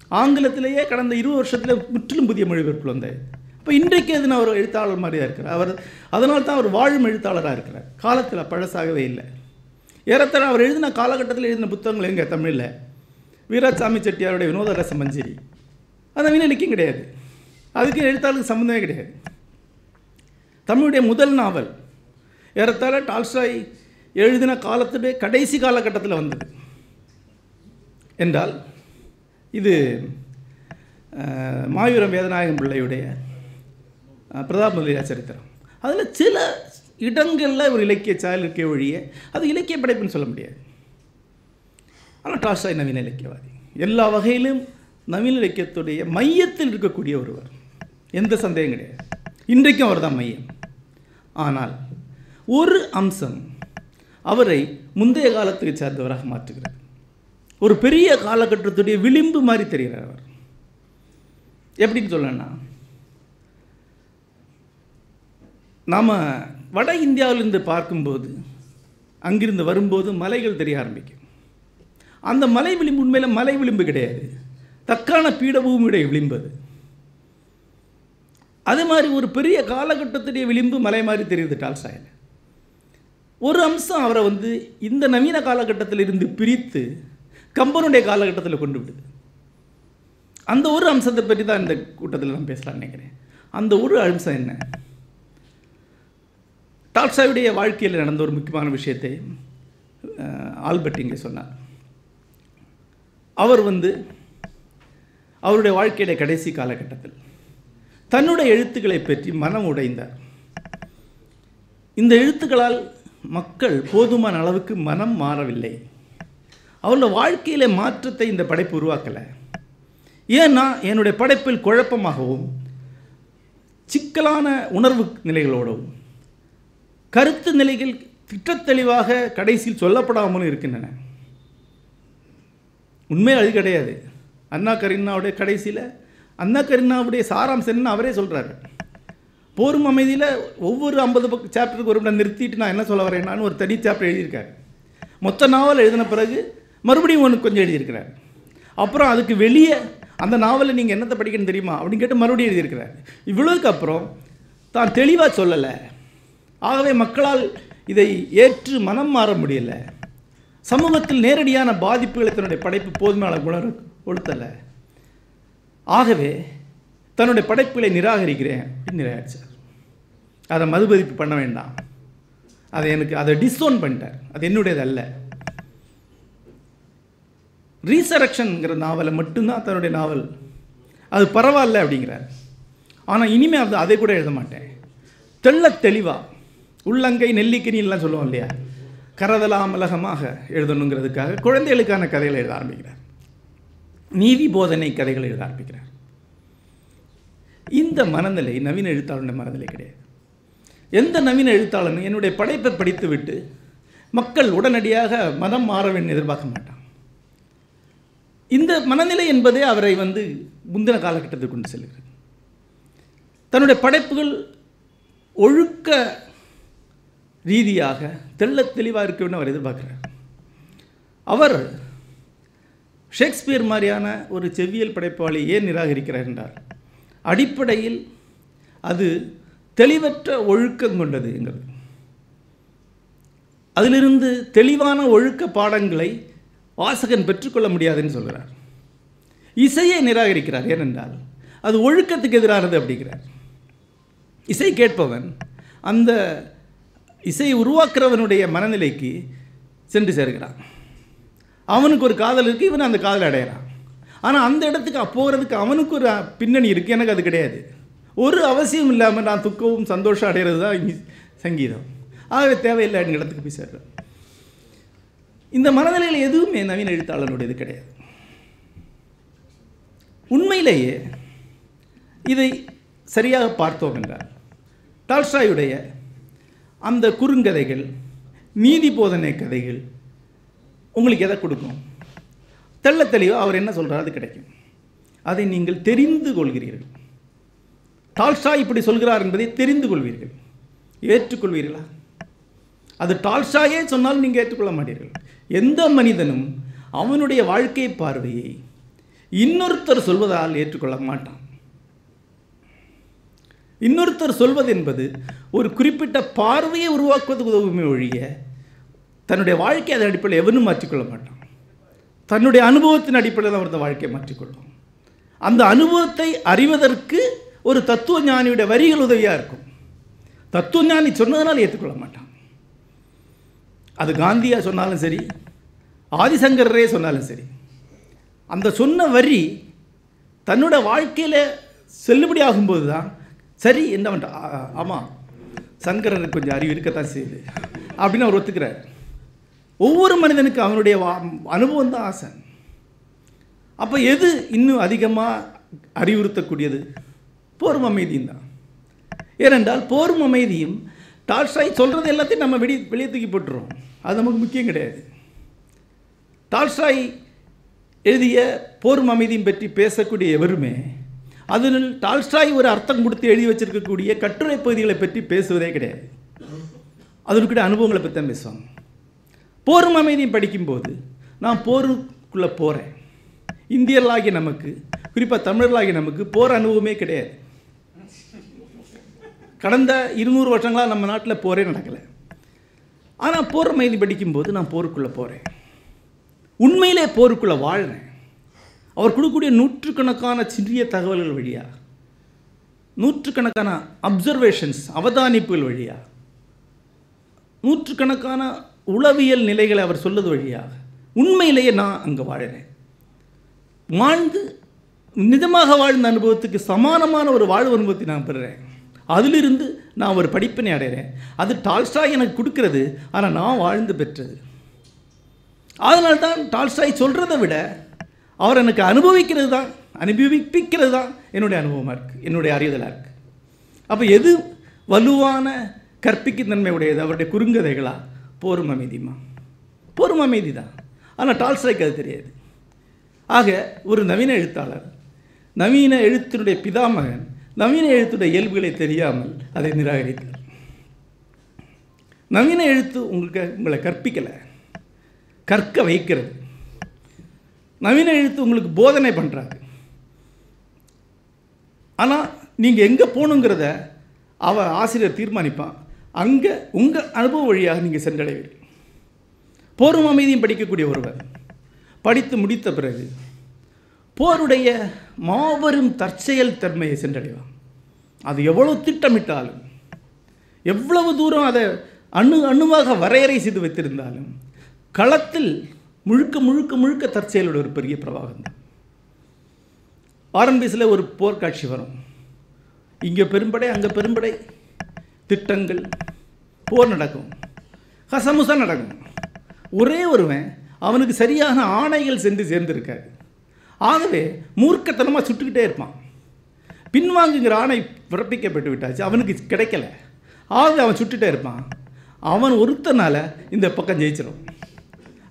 ஆங்கிலத்திலேயே கடந்த இருபது வருஷத்தில் முற்றிலும் புதிய மொழிபெயர்ப்பு வந்தது. இப்போ இன்றைக்கு அது நான் ஒரு எழுத்தாளர் மாதிரியாக இருக்கிறார் அவர் அதனால தான் அவர் வாழும் எழுத்தாளராக இருக்கிறார். காலத்தில் பழசாகவே இல்லை. ஏறத்தாழ அவர் எழுதின காலகட்டத்தில் எழுதின புத்தகங்கள் எங்கே? தமிழில். வீராசாமி செட்டியாருடைய வினோத ரச மஞ்சரி. அந்த நவீன கிடையாது. அதுக்கு எழுத்தாளருக்கு சம்மந்தமே கிடையாது. தமிழுடைய முதல் நாவல். ஏறத்தாழ டால்ஸ்டாய் எழுதின காலத்துடைய கடைசி காலகட்டத்தில் வந்தது. என்றால் இது மாயூரம் வேதநாயகம் பிள்ளையுடைய பிரதாப் முதலியா சரித்திரம். அதில் சில இடங்களில் ஒரு இலக்கிய சாயல் இருக்க ஒழிய அது இலக்கிய படைப்புன்னு சொல்ல முடியாது. ஆனால் டால்ஸ்டாய் நவீன இலக்கியவாதி. எல்லா வகையிலும் நவீன இலக்கியத்துடைய மையத்தில் இருக்கக்கூடிய ஒருவர். எந்த சந்தேகம் கிடையாது. இன்றைக்கும் அவர் தான் மையம். ஆனால் ஒரு அம்சம் அவரை முந்தைய காலத்துக்கு சேர்ந்தவராக மாற்றுகிறது ஒரு பெரிய காலகட்டத்துடைய விளிம்பு மாதிரி தெரிகிறார் அவர். எப்படின்னு சொல்லணும்னா நாம் வட இந்தியாவிலிருந்து பார்க்கும்போது அங்கிருந்து வரும்போது மலைகள் தெரிய ஆரம்பிக்கும். அந்த மலை விளிம்பு உண்மையில் மலை விளிம்பு கிடையாது. தக்கான பீடபூமியுடைய விளிம்பு அது. அது மாதிரி ஒரு பெரிய காலகட்டத்துடைய விளிம்பு மலை மாதிரி தெரியுது டால்சாயில் ஒரு அம்சம் அவரை வந்து இந்த நவீன காலகட்டத்தில் இருந்து பிரித்து கம்பனுடைய காலகட்டத்தில் கொண்டு விடுது. அந்த ஒரு அம்சத்தை பற்றி தான் இந்த கூட்டத்தில் நான் பேசலாம்னு நினைக்கிறேன். அந்த ஒரு அம்சம் என்ன? டால்சாயுடைய வாழ்க்கையில் நடந்த ஒரு முக்கியமான விஷயத்தை ஆல்பர்ட் இங்கே சொன்னார். அவர் வந்து அவருடைய வாழ்க்கையுடைய கடைசி காலகட்டத்தில் தன்னுடைய எழுத்துக்களை பற்றி மனம் உடைந்தார். இந்த எழுத்துக்களால் மக்கள் போதுமான அளவுக்கு மனம் மாறவில்லை. அவருடைய வாழ்க்கையில மாற்றத்தை இந்த படைப்பு உருவாக்கலை. ஏன்னா என்னுடைய படைப்பில் குழப்பமாகவும் சிக்கலான உணர்வு நிலைகளோடும் கருத்து நிலைகள் திட்டத்தெளிவாக கடைசியில் சொல்லப்படாமலும் இருக்கின்றன. உண்மை அது கிடையாது. அண்ணா கரீனாவுடைய கடைசியில் அண்ணா கருணாவுடைய சாராம்சம் அவரே சொல்கிறாரு போரும் அமைதியில் ஒவ்வொரு ஐம்பது பக்க சாப்டருக்கு ஒரு இடம் நிறுத்திட்டு நான் என்ன சொல்ல வரேன்னான்னு ஒரு தனி சாப்டர் எழுதியிருக்காரு. மொத்த நாவல் எழுதின பிறகு மறுபடியும் ஒன்று கொஞ்சம் எழுதியிருக்கிறார். அப்புறம் அதுக்கு வெளியே அந்த நாவலை நீங்கள் என்னத்தை படிக்கணும் தெரியுமா அப்படின்னு கேட்டு மறுபடியும் எழுதியிருக்கிறார். இவ்வளோக்கு அப்புறம் தான் தெளிவாக சொல்லலை. ஆகவே மக்களால் இதை ஏற்று மனம் மாற முடியலை. சமூகத்தில் நேரடியான பாதிப்புகளை தன்னுடைய படைப்பு போதுமான குணர் கொடுத்தலை ஆகவே தன்னுடைய படைப்புகளை நிராகரிக்கிறேன். அப்படின்னு அதை மறுபதிப்பு பண்ண வேண்டாம். அதை எனக்கு அதை டிஸ்ஓன் பண்ணிட்டார். அது என்னுடையது அல்ல. ரீசரக்ஷன்ங்கிற நாவலை மட்டும்தான் தன்னுடைய நாவல். அது பரவாயில்ல அப்படிங்கிறார். ஆனால் இனிமேல் அது அதை கூட எழுத மாட்டேன். தெள்ளத் தெளிவாக உள்ளங்கை நெல்லிக்கனிலாம் சொல்லுவோம் இல்லையா? கரதலாமலகமாக எழுதணுங்கிறதுக்காக குழந்தைகளுக்கான கதைகளை எழுத ஆரம்பிக்கிறார். நீதி போதனை கதைகளை எழுத ஆரம்பிக்கிறார். இந்த மனநிலை நவீன எழுத்தாளனுடைய மனநிலை கிடையாது. எந்த நவீன எழுத்தாளனும் என்னுடைய படைப்பை படித்துவிட்டு மக்கள் உடனடியாக மதம் மாற வேண்டும் எதிர்பார்க்க மாட்டான். இந்த மனநிலை என்பதே அவரை வந்து முந்தின காலகட்டத்துக்கு கொண்டு செல்கிறது. தன்னுடைய படைப்புகள் ஒழுக்க ரீதியாக தெள்ளத் தெளிவாக இருக்க வேண்டும் அவர் எதிர்பார்க்கிறார். அவர் ஷேக்ஸ்பியர் மாதிரியான ஒரு செவ்வியல் படைப்பாளி ஏன் நிராகரிக்கிறார் என்றார் அடிப்படையில் அது தெளிவற்ற ஒழுக்கம் கொண்டது என்கிறது. அதிலிருந்து தெளிவான ஒழுக்க பாடங்களை வாசகன் பெற்றுக்கொள்ள முடியாதுன்னு சொல்கிறார். இசையை நிராகரிக்கிறார் ஏனென்றால் அது ஒழுக்கத்துக்கு எதிரானது அப்படிங்கிறார். இசை கேட்பவன் அந்த இசையை உருவாக்குறவனுடைய மனநிலைக்கு சென்று சேர்கிறான். அவனுக்கு ஒரு காதல் இருக்குது இவன் அந்த காதல் அடையிறான். ஆனால் அந்த இடத்துக்கு போகிறதுக்கு அவனுக்கு ஒரு பின்னணி இருக்குது எனக்கு அது கிடையாது. ஒரு அவசியம் இல்லாமல் நான் துக்கவும் சந்தோஷம் அடைகிறது தான் சங்கீதம். ஆகவே தேவையில்லை இடத்துக்கு போய் சேர்றேன் இந்த மனநிலையில் எதுவுமே நவீன எழுத்தாளனுடையது கிடையாது. உண்மையிலேயே இதை சரியாக பார்த்தோம் என்றால் டால்ஸ்டாயுடைய அந்த குறுங்கதைகள் நீதி போதனை கதைகள் உங்களுக்கு எதை கொடுக்கும்? தெள்ள தெளிவாக அவர் என்ன சொல்கிறார் அது கிடைக்கும். அதை நீங்கள் தெரிந்து கொள்கிறீர்கள். டால்ஸ்டா இப்படி சொல்கிறார் என்பதை தெரிந்து கொள்வீர்கள். ஏற்றுக்கொள்வீர்களா? அது டால்ஸ்டாயே சொன்னாலும் நீங்கள் ஏற்றுக்கொள்ள மாட்டீர்கள். எந்த மனிதனும் அவனுடைய வாழ்க்கை பார்வையை இன்னொருத்தர் சொல்வதால் ஏற்றுக்கொள்ள மாட்டான். இன்னொருத்தர் சொல்வது என்பது ஒரு குறிப்பிட்ட பார்வையை உருவாக்குவதற்கு உதவுமே ஒழிய தன்னுடைய வாழ்க்கை அதன் அடிப்படையில் எவனும் மாற்றிக்கொள்ள மாட்டான் தன்னுடைய அனுபவத்தின் அடிப்படையில் தான் அந்த வாழ்க்கையை மாற்றிக்கொள்ளும் அந்த அனுபவத்தை அறிவதற்கு ஒரு தத்துவ ஞானியுடைய வரிகள் உதவியாக இருக்கும். தத்துவ ஞானி சொன்னதனால் ஏற்றுக்கொள்ள மாட்டான் அது காந்தியா சொன்னாலும் சரி ஆதிசங்கரரே சொன்னாலும் சரி அந்த சொன்ன வரி தன்னோட வாழ்க்கையில் செல்லுபடி ஆகும்போது தான் சரி என்ன ஆமாம் சங்கரனுக்கு கொஞ்சம் அறிவு இருக்கத்தான் செய்யுது. அப்படின்னு அவர் ஒத்துக்கிறார். ஒவ்வொரு மனிதனுக்கு அவனுடைய அனுபவம் தான் ஆசை. அப்போ எது இன்னும் அதிகமாக அறிவுறுத்தக்கூடியது? போரும் அமைதியும் தான். ஏனென்றால் போரும் அமைதியும் டால்ஸ்டாய் சொல்கிறது எல்லாத்தையும் நம்ம வெடி வெளியே தூக்கி போட்டுருவோம். அது நமக்கு முக்கியம் கிடையாது. டால்ஸ்டாய் எழுதிய போரும் அமைதியும் பற்றி பேசக்கூடிய எவருமே அதில் டால்ஸ்டாய் ஒரு அர்த்தம் கொடுத்து எழுதி வச்சிருக்கக்கூடிய கட்டுரை பகுதிகளை பற்றி பேசுவதே கிடையாது. அதற்குடைய அனுபவங்களை பற்றி தான் பேசுவாங்க. போரும் அமைதியும் படிக்கும்போது நான் போருக்குள்ளே போகிறேன் இந்தியர்களாகிய நமக்கு குறிப்பாக தமிழர்களாகிய நமக்கு போர் அனுபவமே கிடையாது. கடந்த இருநூறு வருஷங்களாக நம்ம நாட்டில் போரே நடக்கலை. ஆனால் போர் அமைதி படிக்கும்போது நான் போருக்குள்ளே போகிறேன் உண்மையிலே போருக்குள்ளே வாழ்கிறேன் அவர் கொடுக்கக்கூடிய நூற்றுக்கணக்கான சிறிய தகவல்கள் வழியாக நூற்றுக்கணக்கான அப்சர்வேஷன்ஸ் அவதானிப்புகள் வழியாக நூற்றுக்கணக்கான உளவியல் நிலைகளை அவர் சொல்வது வழியாக உண்மையிலேயே நான் அங்கே வாழறேன். வாழ்ந்து நிஜமாக வாழ்ந்த அனுபவத்துக்கு சமானமான ஒரு வாழ்வு அனுபவத்தை நான் பெறுறேன். அதிலிருந்து நான் ஒரு படிப்பினை அடைகிறேன் அது டால்ஸ்டாய் எனக்கு கொடுக்கிறது ஆனால் நான் வாழ்ந்து பெற்றது. அதனால்தான் டால்ஸ்டாய் சொல்கிறத விட அவர் எனக்கு அனுபவிக்கிறது தான் அனுபவிப்பிக்கிறது தான் என்னுடைய அனுபவமாக இருக்குது என்னுடைய அறிவுதலாக இருக்குது அப்போ எது வலுவான கற்பிக்கும் தன்மை உடையது அவருடைய குறுங்கதைகளா? போரும் அமைதிமா போரும் அமைதி தான் ஆனால் டால்ஸ்டாய்க்கு அது தெரியாது. ஆக ஒரு நவீன எழுத்தாளர் நவீன எழுத்தினுடைய பிதாமகன் நவீன எழுத்துடைய இயல்புகளை தெரியாமல் அதை நிராகரித்தார். நவீன எழுத்து உங்களுக்கு உங்களை கற்பிக்கலை. கற்க வைக்கிறது. நவீன எழுத்து உங்களுக்கு போதனை பண்ணுறாங்க ஆனால் நீங்கள் எங்கே போகணுங்கிறத அவ ஆசிரியர் தீர்மானிப்பான். அங்கே உங்கள் அனுபவ வழியாக நீங்கள் சென்றடைவீர்கள். போரும் அமைதியும் படிக்கக்கூடிய ஒருவர். படித்து முடித்த பிறகு போருடைய மாபெரும் தற்செயல் தன்மையை சென்றடைவான் அது எவ்வளவு திட்டமிட்டாலும் எவ்வளவு தூரம் அதை அணு அணுவாக வரையறை செய்து வைத்திருந்தாலும் களத்தில் முழுக்க முழுக்க முழுக்க தற்செயலோட ஒரு பெரிய பிரவாகம் தான். ஆரம்பிஸில் ஒரு போர்க்காட்சி வரும். இங்கே பெரும்படை அங்கே பெரும்படை. திட்டங்கள் போர் நடக்கும். கசமுசா நடக்கும். ஒரே ஒருவன் அவனுக்கு சரியான ஆணைகள் சென்று சேர்ந்திருக்காரு. ஆகவே மூர்க்கத்தனமாக சுட்டுக்கிட்டே இருப்பான். பின்வாங்குங்கிற ஆணை பிறப்பிக்கப்பட்டு விட்டாச்சு அவனுக்கு கிடைக்கல. ஆகவே அவன் சுட்டுட்டே இருப்பான். அவன் ஒருத்தனால் இந்த பக்கம் ஜெயிச்சிடும்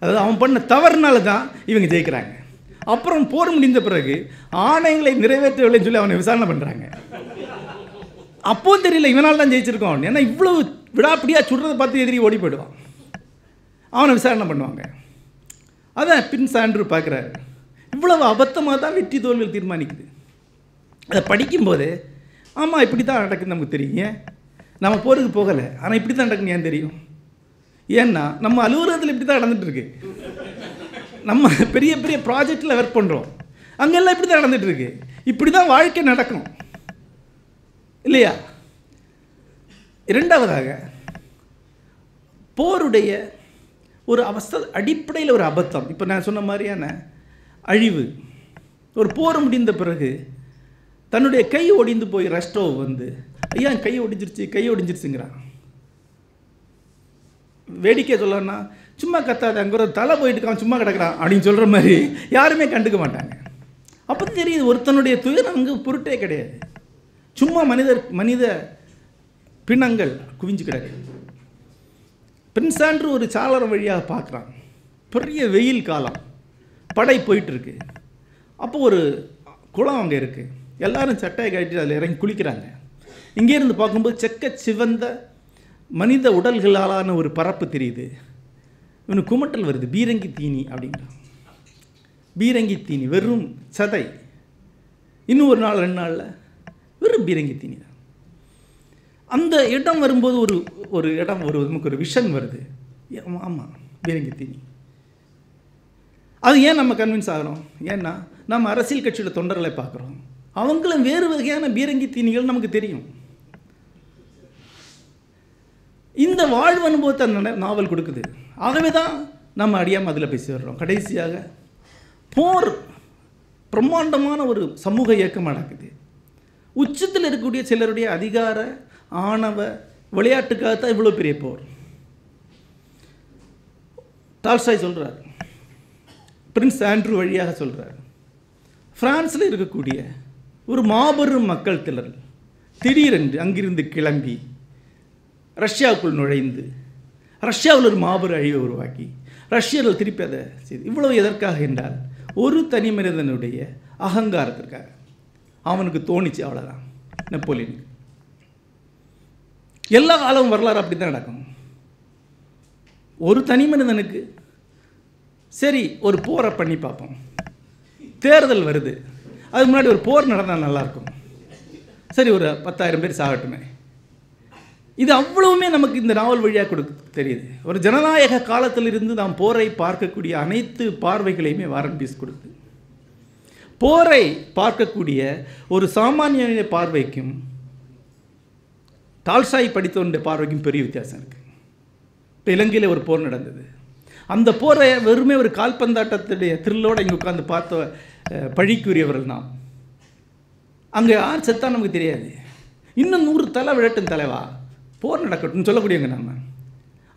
அதாவது அவன் பண்ண தவறுனால தான் இவங்க ஜெயிக்கிறாங்க. அப்புறம் போர் முடிந்த பிறகு ஆணைகளை நிறைவேற்றவில்லைன்னு சொல்லி அவனை விசாரணை பண்ணுறாங்க அப்போவும் தெரியல இவனால் தான் ஜெயிச்சிருக்கோம். ஏன்னா இவ்வளவு விடாப்பிடியாக சுடுறதை பார்த்து எதிரி ஓடி போயிடுவான். அவனை விசாரணை பண்ணுவாங்க. அதான் பின் சான்று பார்க்குறாரு. இவ்வளவு அபத்தமாக தான் வெற்றி தோல்வியில் தீர்மானிக்குது. அதை படிக்கும்போது ஆமாம் இப்படி தான் நடக்குது நமக்கு தெரியும் ஏன் நம்ம போருக்கு போகலை. ஆனால் இப்படி தான் நடக்குன்னு ஏன் தெரியும்? ஏன்னா நம்ம அலுவலகத்தில் இப்படி தான் நடந்துட்டு இருக்கு நம்ம பெரிய பெரிய ப்ராஜெக்டில் ஒர்க் பண்ணுறோம் அங்கெல்லாம் இப்படி தான் நடந்துட்டு இருக்கு இப்படி தான் வாழ்க்கை நடக்கும். இல்லையா? இரண்டாவதாக போருடைய ஒரு அவஸ்த அடிப்படையில் ஒரு அபத்தம். இப்போ நான் சொன்ன மாதிரியான அழிவு. ஒரு போர் முடிந்த பிறகு தன்னுடைய கை ஒடிந்து போய் ரெஸ்டோ வந்து ஐயா கை ஒடிஞ்சிருச்சு கை ஒடிஞ்சிருச்சுங்கிறான். வேடிக்கை சொல்லணும்னா சும்மா கத்தாத அங்கே ஒரு தலை போயிட்டு இருக்கான் சும்மா கிடக்குறான் அப்படின்னு சொல்கிற மாதிரி யாருமே கண்டுக்க மாட்டாங்க. அப்போ தெரியுது ஒருத்தனுடைய துயரம் அங்கே பொருட்டே கிடையாது. சும்மா மனிதர் மனித பிணங்கள் குவிஞ்சு கிடக்கு பிரின்ஸ் ஒரு சாளர வழியாக பார்க்குறான். பெரிய வெயில் காலம். படை போயிட்டுருக்கு. அப்போ ஒரு குளம் அங்கே இருக்குது எல்லாரும் சட்டையை கட்டி அதில் இறங்கி குளிக்கிறாங்க. இங்கேருந்து பார்க்கும்போது செக்க சிவந்த மனித உடல்களாலான ஒரு பரப்பு தெரியுது. இவனுக்கு குமட்டல் வருது. பீரங்கி தீனி அப்படின்றான். பீரங்கி தீனி வெறும் சதை. இன்னும் ஒரு நாள் ரெண்டு நாளில் வெறும் பீரங்கி தீனி தான் அந்த இடம் வரும்போது ஒரு ஒரு இடம் ஒரு நமக்கு ஒரு விஷன் வருது. ஆமாம் பீரங்கி தீனி அது ஏன் நம்ம கன்வின்ஸ் ஆகிறோம்? ஏன்னா நம்ம அரசியல் கட்சியோட தொண்டர்களை பார்க்குறோம். அவங்களும் வேறு வகையான பீரங்கி தீனிகள் நமக்கு தெரியும். இந்த வாழ்வு அனுபவத்தை அந்த நாவல் கொடுக்குது. ஆகவே தான் நம்ம அடியாமல் அதில் பேசி வர்றோம். கடைசியாக போர் பிரம்மாண்டமான ஒரு சமூக இயக்கம் நடக்குது. உச்சத்தில் இருக்கக்கூடிய சிலருடைய அதிகார ஆணவ விளையாட்டுக்காகத்தான் இவ்வளோ பெரிய போர். டால்ஸ்டாய் சொல்கிறார் பிரின்ஸ் ஆண்ட்ரூ வழியாக சொல்கிறார் பிரான்ஸில் இருக்கக்கூடிய ஒரு மாபெரும் மக்கள் திலர் திடீரென்று அங்கிருந்து கிளம்பி ரஷ்யாவுக்குள் நுழைந்து ரஷ்யாவில் ஒரு மாபெரும் அழிவை உருவாக்கி ரஷ்யர்கள் திருப்பி அதை செய்து இவ்வளவு எதற்காக என்றால் ஒரு தனி மனிதனுடைய அகங்காரத்திற்காக. அவனுக்கு தோணிச்சு அவ்வளோதான் நெப்போலியனுக்கு எல்லா காலமும் வரலாறு அப்படி தான் நடக்கும். ஒரு தனி மனிதனுக்கு சரி ஒரு போரை பண்ணி பார்ப்போம். தேர்தல் வருது. அதுக்கு முன்னாடி ஒரு போர் நடந்தால் நல்லாயிருக்கும். சரி ஒரு பத்தாயிரம் பேர் சாகட்டுமே. இது அவ்வளவுமே நமக்கு இந்த நாவல் வழியாக கொடுக்க தெரியுது. ஒரு ஜனநாயக காலத்திலிருந்து நாம் போரை பார்க்கக்கூடிய அனைத்து பார்வைகளையுமே வாரன் பீஸ் கொடுக்குது. போரை பார்க்கக்கூடிய ஒரு சாமானியனுடைய பார்வைக்கும் டால்சாய் படித்தவனுடைய பார்வைக்கும் பெரிய வித்தியாசம் இருக்குது இப்போ இலங்கையில் ஒரு போர் நடந்தது. அந்த போரை வெறுமே ஒரு கால்பந்தாட்டத்துடைய த்ரில்லோடு இங்கே உட்காந்து பார்த்த பழிக்குரியவர்கள் நாம். அங்கே யார் செத்தா நமக்கு தெரியாது. இன்னும் நூறு தலை விழட்டும் தலைவா? போர் நடக்கட்டும்னு சொல்லக்கூடியவங்க நம்ம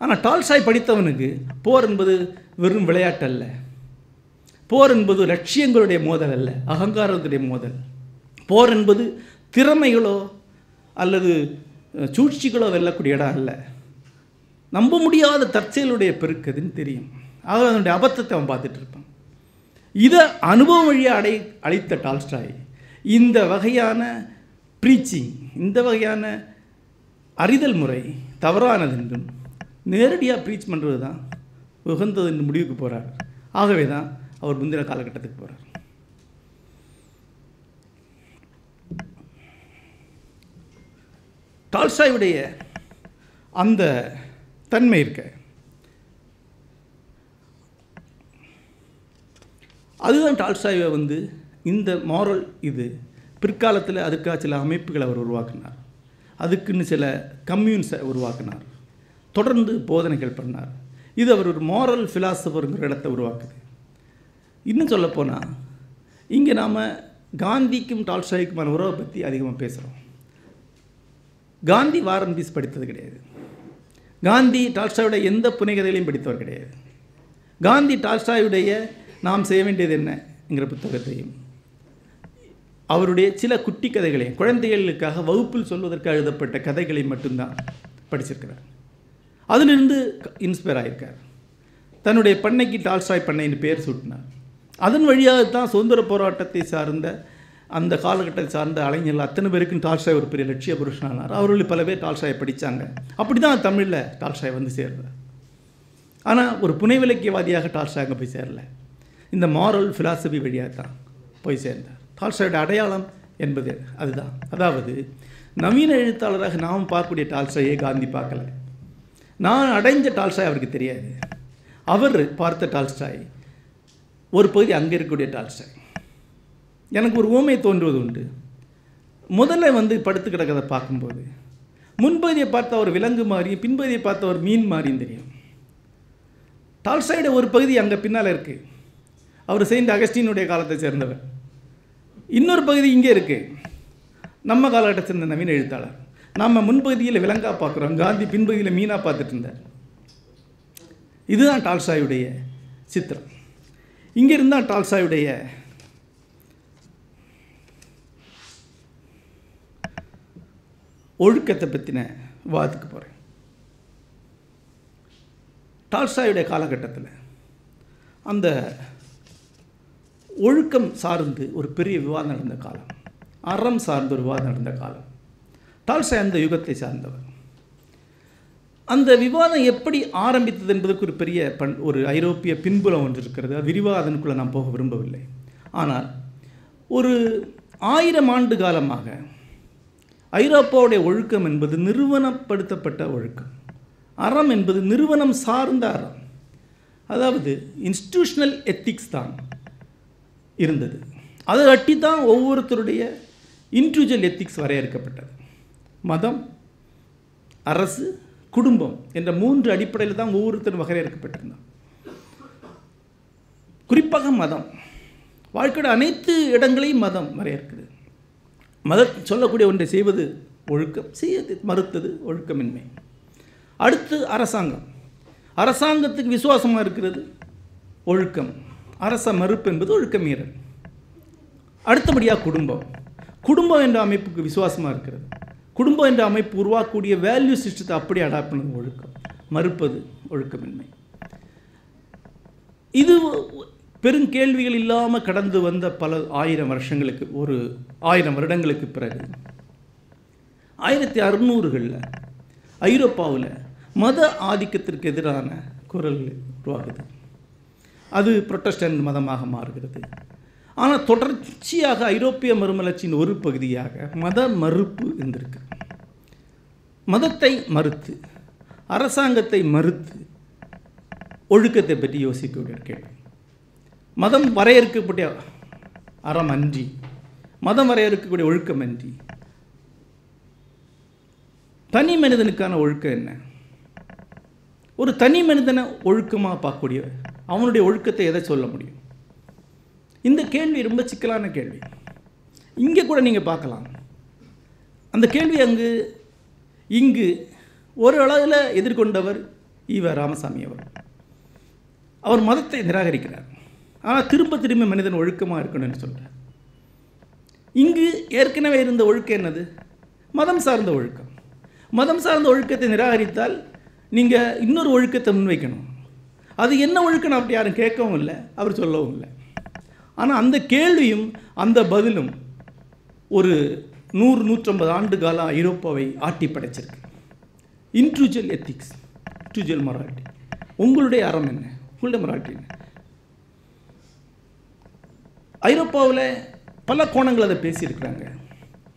ஆனால் டால்சாய் படித்தவனுக்கு போர் என்பது வெறும் விளையாட்டு அல்ல போர் என்பது லட்சியங்களுடைய மோதல் அல்ல அகங்காரத்துடைய மோதல். போர் என்பது திறமைகளோ அல்லது சூழ்ச்சிகளோ வெல்லக்கூடிய இடம் அல்ல. நம்ப முடியாத தற்செயலுடைய பெருக்குதுன்னு தெரியும். ஆக அதனுடைய அபத்தத்தை அவன் பார்த்துட்டு இருப்பான். இதை அனுபவம் வழியாக அடை அளித்த டால்ஸ்டாய் இந்த வகையான ப்ரீச்சிங் இந்த வகையான அறிதல் முறை தவறானது என்றும் நேரடியாக ப்ரீச் பண்ணுறது தான் உகந்தது என்று முடிவுக்கு போகிறார் ஆகவே தான் அவர் முந்தின காலகட்டத்துக்கு போகிறார் டால்ஸ்டாயுடைய அந்த தன்மை இருக்க. அதுதான் டால்ஸ்டாயை வந்து இந்த மாரல் இது. பிற்காலத்தில் அதுக்காக சில அமைப்புகளை அவர் உருவாக்கினார். அதுக்குன்னு சில கம்யூன்ஸை உருவாக்கினார். தொடர்ந்து போதனைகள் பண்ணார். இது அவர் ஒரு மாரல் ஃபிலாசபருங்கிற இடத்தை உருவாக்குது. இன்னும் சொல்லப்போனால் இங்கே நாம் காந்திக்கும் டால்ஸ்டாய்க்குமான உறவை பற்றி அதிகமாக பேசுகிறோம் காந்தி வார் அண்ட் பீஸ் படித்தது கிடையாது. காந்தி டால்ஸ்டாயோட எந்த புனைகதைகளையும் படித்தவர் கிடையாது. காந்தி டால்ஸ்டாயுடைய நாம் செய்ய வேண்டியது என்னங்கிற புத்தகத்தையும் அவருடைய சில குட்டி கதைகளையும் குழந்தைகளுக்காக வகுப்பில் சொல்வதற்கு எழுதப்பட்ட கதைகளை மட்டும்தான் படிச்சிருக்கிறார். அதிலிருந்து இன்ஸ்பயர் ஆகியிருக்கார் தன்னுடைய பண்ணைக்கு டால்ஸ்டாய் பண்ணைன்னு பேர் சூட்டினார். அதன் வழியாகத்தான் சுதந்திர போராட்டத்தை சார்ந்த அந்த காலகட்டத்தை சார்ந்த அலைஞர்கள் அத்தனை பேருக்கும் டால்ஸ்டாய் ஒரு பெரிய லட்சிய புருஷனானார் அவர்கள் பல பேர் டால்ஸ்டாயை படித்தாங்க அப்படி தான் தமிழில் டால்ஸ்டாய் வந்து சேர்ந்தார். ஆனால் ஒரு புனைவிலக்கியவாதியாக டால்ஸ்டாய் அங்கே போய் சேரல. இந்த மாரல் ஃபிலாசபி வழியாக தான் போய் சேர்ந்தார். டால்ஸ்டாயோட அடையாளம் என்பது அதுதான். அதாவது நவீன எழுத்தாளராக நாம் பார்க்கக்கூடிய டால்ஸ்டாயை காந்தி பார்க்கல. நான் அடைஞ்ச டால்ஸ்டாய் அவருக்கு தெரியாது. அவர் பார்த்த டால்ஸ்டாய் ஒரு பகுதி அங்கே இருக்கக்கூடிய டால்ஸ்டாய் எனக்கு ஒரு ஓமை தோன்றுவது உண்டு. முதல்ல வந்து படுத்து கிடக்கிறத பார்க்கும்போது முன்பகுதியை பார்த்த ஒரு விலங்கு மாதிரியும் பின்பகுதியை பார்த்த ஒரு மீன் மாதிரியும் தெரியும். டால்ஸ்டாயோட ஒரு பகுதி அங்கே பின்னால் இருக்குது அவர் செயின்ட் அகஸ்டினுடைய காலத்தை சேர்ந்தவர். இன்னொரு பகுதி இங்கே இருக்குது நம்ம காலகட்டத்தை சேர்ந்த நவீன எழுத்தாளர். நாம் முன்பகுதியில் விலங்காக பார்க்குறோம். காந்தி பின்பகுதியில் மீனாக பார்த்துட்டு இருந்தார். இதுதான் டால்ஸ்டாயுடைய சித்திரம். இங்கே இருந்தால் டால்சாயுடைய ஒழுக்கத்தை பற்றின வாதத்துக்கு போகிறேன் டால்சாயுடைய காலகட்டத்தில் அந்த ஒழுக்கம் சார்ந்து ஒரு பெரிய விவாதம் நடந்த காலம். அறம் சார்ந்த ஒரு விவாதம் நடந்த காலம். டால்சாய் அந்த யுகத்தை சார்ந்தவர். அந்த விவாதம் எப்படி ஆரம்பித்தது என்பதற்கு ஒரு பெரிய பண் ஒரு ஐரோப்பிய பின்புலம் ஒன்று இருக்கிறது. அது விரிவாக அதனுக்குள்ளே நான் போக விரும்பவில்லை. ஆனால் ஒரு ஆயிரம் ஆண்டு காலமாக ஐரோப்பாவுடைய ஒழுக்கம் என்பது நிறுவனப்படுத்தப்பட்ட ஒழுக்கம். அறம் என்பது நிறுவனம் சார்ந்த அறம். அதாவது இன்ஸ்டிடியூஷனல் எத்திக்ஸ் தான் இருந்தது. அதை அட்டி தான் ஒவ்வொருத்தருடைய இண்டிவிஜுவல் எத்திக்ஸ் வரையறுக்கப்பட்டது. மதம் அரசு குடும்பம் என்ற மூன்று அடிப்படையில் தான் ஒவ்வொருத்தரும் வகையறுக்கப்பட்டிருந்தான் குறிப்பாக மதம். வாழ்க்கையோட அனைத்து இடங்களையும் மதம் வரையறுக்குது. மத சொல்லக்கூடிய ஒன்றை செய்வது ஒழுக்கம் செய்ய மறுத்தது ஒழுக்கமின்மை. அடுத்து அரசாங்கம். அரசாங்கத்துக்கு விசுவாசமாக இருக்கிறது ஒழுக்கம். அரச மறுப்பு என்பது ஒழுக்க மீறல். அடுத்தபடியாக குடும்பம். குடும்பம் என்ற அமைப்புக்கு விசுவாசமாக இருக்கிறது. குடும்பம் என்ற அமைப்பு உருவாக்கக்கூடிய வேல்யூ சிஸ்டத்தை அப்படி அடாப்ட் பண்ணது ஒழுக்கம். மறுப்பது ஒழுக்கமின்மை. இது பெருங்கேள்விகள் இல்லாமல் கடந்து வந்த பல ஆயிரம் வருஷங்களுக்கு ஒரு ஆயிரம் வருடங்களுக்கு பிறகு ஆயிரத்தி அறுநூறுகளில் ஐரோப்பாவில் மத ஆதிக்கத்திற்கு எதிரான குரல் உருவாகுது. அது புரொட்டஸ்டன்ட் மதமாக மாறுகிறது. ஆனால் தொடர்ச்சியாக ஐரோப்பிய மறுமலர்ச்சியின் ஒரு பகுதியாக மத மறுப்பு இருந்திருக்கு. மதத்தை மறுத்து அரசாங்கத்தை மறுத்து ஒழுக்கத்தை பற்றி யோசிக்கக்கூடிய கேள்வி. மதம் வரையறுக்கப்பட்ட அறம் அன்றி மதம் வரையறுக்கக்கூடிய ஒழுக்கம் அன்றி தனி மனிதனுக்கான ஒழுக்கம் என்ன? ஒரு தனி மனிதனை ஒழுக்கமாக பார்க்கக்கூடிய அவனுடைய ஒழுக்கத்தை எதை சொல்ல முடியும்? இந்த கேள்வி ரொம்ப சிக்கலான கேள்வி. இங்கே கூட நீங்கள் பார்க்கலாம். அந்த கேள்வி அங்கு இங்கு ஒரு அளவில் எதிர்கொண்டவர் ஈவ ராமசாமி அவர் அவர் மதத்தை நிராகரிக்கிறார். ஆனால் திரும்ப திரும்ப மனிதன் ஒழுக்கமாக இருக்கணும்னு சொல்கிறார் இங்கு ஏற்கனவே இருந்த ஒழுக்கம் என்னது? மதம் சார்ந்த ஒழுக்கம். மதம் சார்ந்த ஒழுக்கத்தை நிராகரித்தால் நீங்கள் இன்னொரு ஒழுக்கத்தை முன்வைக்கணும். அது என்ன ஒழுக்கம் அப்படி யாரும் கேட்கவும் இல்லை அவர் சொல்லவும் இல்லை. ஆனால் அந்த கேள்வியும் அந்த பதிலும் ஒரு நூறு நூற்றம்பது ஆண்டு காலம் ஐரோப்பாவை ஆட்டி படைச்சிருக்கு. இன்ட்ரூஜுவல் எத்திக்ஸ் இன்ட்ரூஜுவல் மொராலிட்டி உங்களுடைய அறம் என்ன? உங்களுடைய மொராலிட்டி என்ன? ஐரோப்பாவில் பல கோணங்கள் அதை பேசியிருக்கிறாங்க.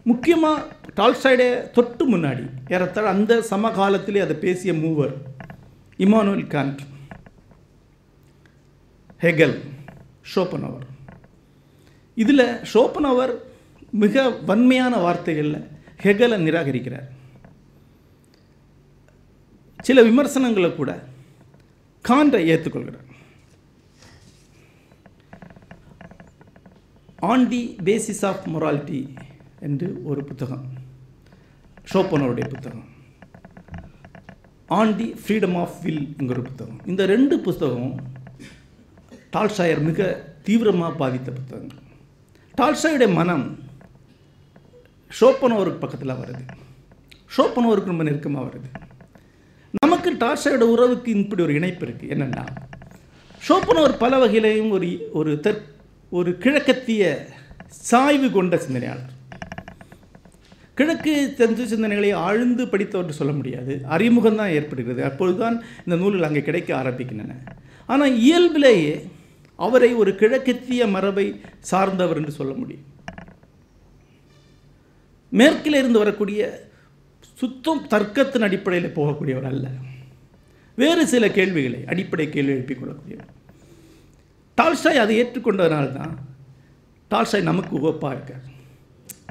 முக்கியமாக டால்ஸ்டாய்டே தொட்டு முன்னாடி ஏறத்தாழ அந்த சமகாலத்திலே அதை பேசிய மூவர் இமானுவல் கான்ட் ஹெகல் ஷோப்பனவர் இதில் ஷோப்பனவர் மிக வன்மையான வார்த்தைகளில் ஹெகலை நிராகரிக்கிறார். சில விமர்சனங்களை கூட காண்டை ஏற்றுக்கொள்கிறார் on the basis of morality என்று ஒரு புத்தகம் ஷோப்பனருடைய புத்தகம். On the freedom of will என்கிற புத்தகம். இந்த ரெண்டு புத்தகமும் டால்ஷாயர் மிக தீவிரமாக பாதித்த புத்தகங்கள். டால்ஸ்டாயுடைய மனம் ஷோப்பனோருக்கு பக்கத்தில் வருது. ஷோப்பனோருக்கு ரொம்ப நெருக்கமாக வருது. நமக்கு டால்ஸ்டாயோட உறவுக்கு இப்படி ஒரு இணைப்பு இருக்குது என்னென்னா ஷோப்பனோர் பல வகையிலையும் ஒரு ஒரு தெற் ஒரு கிழக்கத்திய சாய்வு கொண்ட சிந்தனையாளர். கிழக்கு தெரிஞ்ச சிந்தனைகளை ஆழ்ந்து படித்தவர்கள் சொல்ல முடியாது. அறிமுகம் தான் ஏற்படுகிறது. அப்பொழுதுதான் இந்த நூல்கள் அங்கே கிடைக்க ஆரம்பிக்கின்றன. ஆனால் இயல்பிலேயே அவரை ஒரு கிழக்கத்திய மரபை சார்ந்தவர் என்று சொல்ல முடியும். மேற்கில் இருந்து வரக்கூடிய சுத்தம் தர்க்கத்தின் அடிப்படையில் போகக்கூடியவர் அல்ல. வேறு சில கேள்விகளை அடிப்படை கேள்வி எழுப்பிக் கொள்ளக்கூடியவர். டால்ஸ்டாய் அதை ஏற்றுக்கொண்டதுனால தான் டால்ஸ்டாய் நமக்கு உவப்பாக இருக்கார்.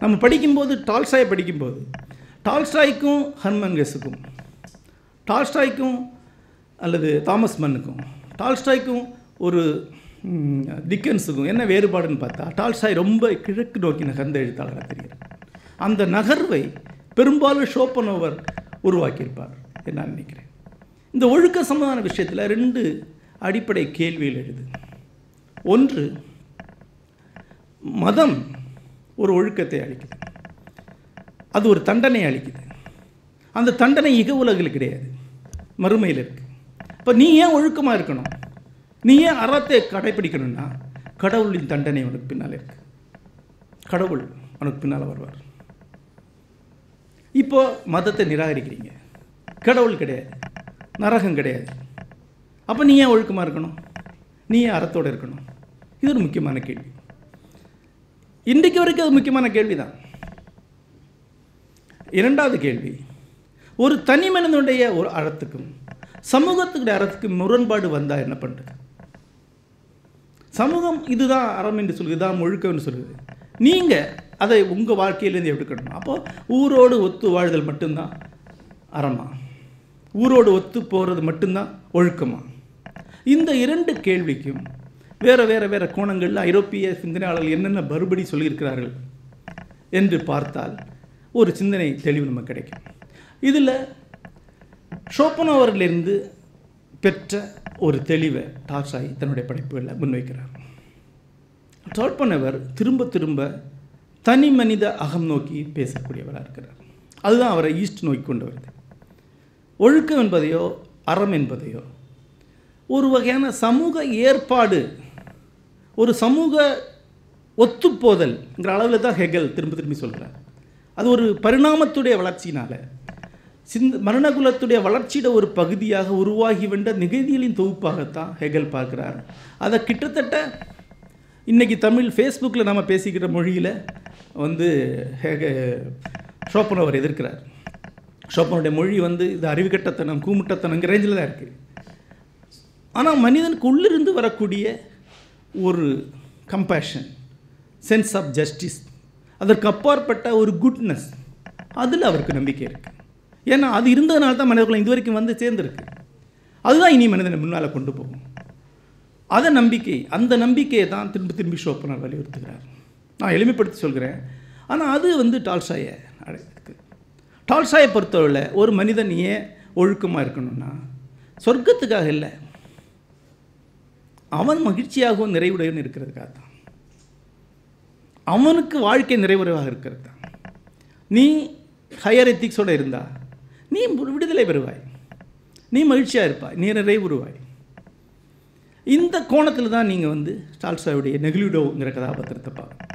நம்ம படிக்கும்போது டால்ஸ்டாயை படிக்கும்போது டால்ஸ்டாய்க்கும் ஹர்மன்கஸுக்கும் டால்ஸ்டாய்க்கும் அல்லது தாமஸ் மன்னுக்கும் டால்ஸ்டாய்க்கும் ஒரு டிக்கன்ஸுக்கும் என்ன வேறுபாடுன்னு பார்த்தா டால்சாய் ரொம்ப கிழக்கு நோக்கி நகர்ந்த எழுத்தாளராக தெரிகிறார் அந்த நகர்வை பெரும்பாலும் ஷோப்பனோவர் உருவாக்கியிருப்பார் என்று நான் நினைக்கிறேன். இந்த ஒழுக்க சம்பந்தமான விஷயத்தில் ரெண்டு அடிப்படை கேள்வியில் எழுது. ஒன்று மதம் ஒரு ஒழுக்கத்தை அளிக்குது. அது ஒரு தண்டனை அளிக்குது. அந்த தண்டனை இக உலகில் கிடையாது. மறுமையில் இருக்கு. இப்போ நீ ஏன் ஒழுக்கமாக இருக்கணும்? நீ ஏன் அறத்தை கடைபிடிக்கணும்னா கடவுளின் தண்டனை உனக்கு பின்னால் இருக்கு. கடவுள் உனக்கு பின்னால் வருவார். இப்போ மதத்தை நிராகரிக்கிறீங்க. கடவுள் கிடையாது. நரகம் கிடையாது. அப்போ நீ ஏன் ஒழுக்கமாக இருக்கணும்? நீ ஏன் அறத்தோடு இருக்கணும்? இது ஒரு முக்கியமான கேள்வி. இன்றைக்கு வரைக்கும் அது முக்கியமான கேள்வி தான் இரண்டாவது கேள்வி ஒரு தனி மனிதனுடைய ஒரு அறத்துக்கும் சமூகத்துக்குடைய அறத்துக்கும் முரண்பாடு வந்தால் என்ன பண்ணுறது சமூகம் இதுதான் அறம் என்று சொல்லுது இதுதான் ஒழுக்கம்னு சொல்லுது. நீங்கள் அதை உங்கள் வாழ்க்கையிலேருந்து எடுக்கணும் அப்போ ஊரோடு ஒத்து வாழ்தல் மட்டும்தான் அறமா? ஊரோடு ஒத்து போகிறது மட்டும்தான் ஒழுக்கமா? இந்த இரண்டு கேள்விக்கும் வேறு வேறு வேறு கோணங்களில் ஐரோப்பிய சிந்தனையாளர்கள் என்னென்ன மறுபடி சொல்லியிருக்கிறார்கள் என்று பார்த்தால் ஒரு சிந்தனை தெளிவு நமக்கு கிடைக்கும். இதில் ஷோப்பனோவரிலிருந்து பெற்ற ஒரு தெளிவை டார்சாய் தன்னுடைய படைப்புகளில் முன்வைக்கிறார். டால்பனவர் திரும்ப திரும்ப தனி மனித அகம் நோக்கி பேசக்கூடியவராக இருக்கிறார். அதுதான் அவரை ஈஸ்ட் நோக்கி கொண்டு வருது. ஒழுக்கம் என்பதையோ அறம் என்பதையோ ஒரு வகையான சமூக ஏற்பாடு ஒரு சமூக ஒத்துப்போதல்ங்கிற அளவில் தான் ஹெகல் திரும்ப திரும்பி சொல்கிறார். அது ஒரு பரிணாமத்துடைய வளர்ச்சியினால் சிந்த மரணகுலத்துடைய வளர்ச்சியோட ஒரு பகுதியாக உருவாகி வென்ற நிகழ்ச்சிகளின் தொகுப்பாகத்தான் ஹெகல் பார்க்குறாரு. அதை கிட்டத்தட்ட இன்றைக்கி தமிழ் ஃபேஸ்புக்கில் நம்ம பேசிக்கிற மொழியில் வந்து ஹெக அவர் எதிர்க்கிறார். ஷோப்பனுடைய மொழி வந்து இது அறிவுகட்டத்தனம் கூமுட்டத்தனங்கிற ரேஞ்சில் தான் இருக்குது ஆனால் மனிதனுக்கு உள்ளிருந்து வரக்கூடிய ஒரு கம்பேஷன் சென்ஸ் ஆஃப் ஜஸ்டிஸ் அதற்கு அப்பாற்பட்ட ஒரு குட்னஸ் அதில் அவருக்கு நம்பிக்கை இருக்குது ஏன்னா அது இருந்ததுனால தான் மனிதர்கள் இது வரைக்கும் வந்து சேர்ந்துருக்கு. அதுதான் இனி மனிதனை முன்னால் கொண்டு போகும். அதை நம்பிக்கை அந்த நம்பிக்கையை தான் திரும்ப திரும்பி ஷோப்பனர் வலியுறுத்துகிறார். நான் எளிமைப்படுத்தி சொல்கிறேன். ஆனால் அது வந்து டால்சாயை அடையிருக்கு டால்சாயை பொறுத்தவரையில் ஒரு மனிதன் ஏன் ஒழுக்கமாக இருக்கணும்னா சொர்க்கத்துக்காக இல்லை. அவன் மகிழ்ச்சியாகவும் நிறைவுடையவன் இருக்கிறதுக்காக தான். அவனுக்கு வாழ்க்கை நிறைவுறைவாக இருக்கிறது தான். நீ ஹையர் எத்திக்ஸோடு இருந்தா நீ விடுதலை பெறுவாய். நீ மகிழ்ச்சியாக இருப்பாய். நீ நிறைவுறுவாய் இந்த கோணத்தில் தான் நீங்கள் வந்து டால்சாவுடைய நெகிலிடோங்கிற கதாபாத்திரத்தை பார்க்கணும்.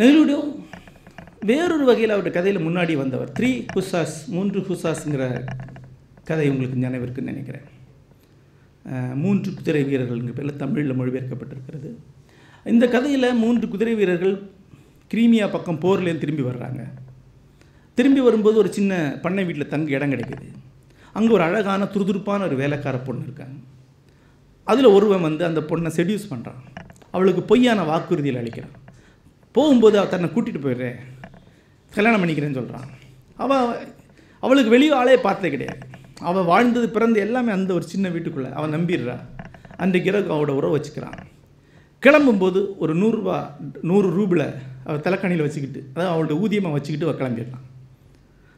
நெகிலிடோ வேறொரு வகையில் அவருடைய கதையில் முன்னாடி வந்தவர் த்ரீ ஹுசாஸ் மூன்று ஹுசாஸுங்கிற கதை உங்களுக்கு நினைவிருக்குன்னு நினைக்கிறேன். மூன்று குதிரை வீரர்கள்ங்கிற பேரில் தமிழில் மொழிபெயர்க்கப்பட்டிருக்கிறது. இந்த கதையில் மூன்று குதிரை வீரர்கள் கிரீமியா பக்கம் போர்லேருந்து திரும்பி வர்றாங்க. திரும்பி வரும்போது ஒரு சின்ன பண்ணை வீட்டில் தங்க இடம் கிடைக்குது. அங்கே ஒரு அழகான துருதுருப்பான ஒரு வேலைக்கார பொண்ணு இருக்காங்க. அதில் ஒருவன் வந்து அந்த பொண்ணை செடியூஸ் பண்ணுறான் அவளுக்கு பொய்யான வாக்குறுதியில் அளிக்கிறான். போகும்போது அவள் தன்னை கூட்டிகிட்டு போயிடுறேன் கல்யாணம் பண்ணிக்கிறேன்னு சொல்கிறான் அவள் அவளுக்கு வெளியே ஆளே பார்த்ததே கிடையாது. அவள் வாழ்ந்தது பிறந்து எல்லாமே அந்த ஒரு சின்ன வீட்டுக்குள்ளே. அவன் நம்பிடுறா. அன்றைக்கு இரவு அவளோட உறவு வச்சுக்கிறான். கிளம்பும்போது ஒரு நூறுரூவா நூறு ரூபில் அவள் தலைக்கணியில் வச்சுக்கிட்டு அதாவது அவளோட ஊதியமாக வச்சுக்கிட்டு அவள் கிளம்பிடுறான்.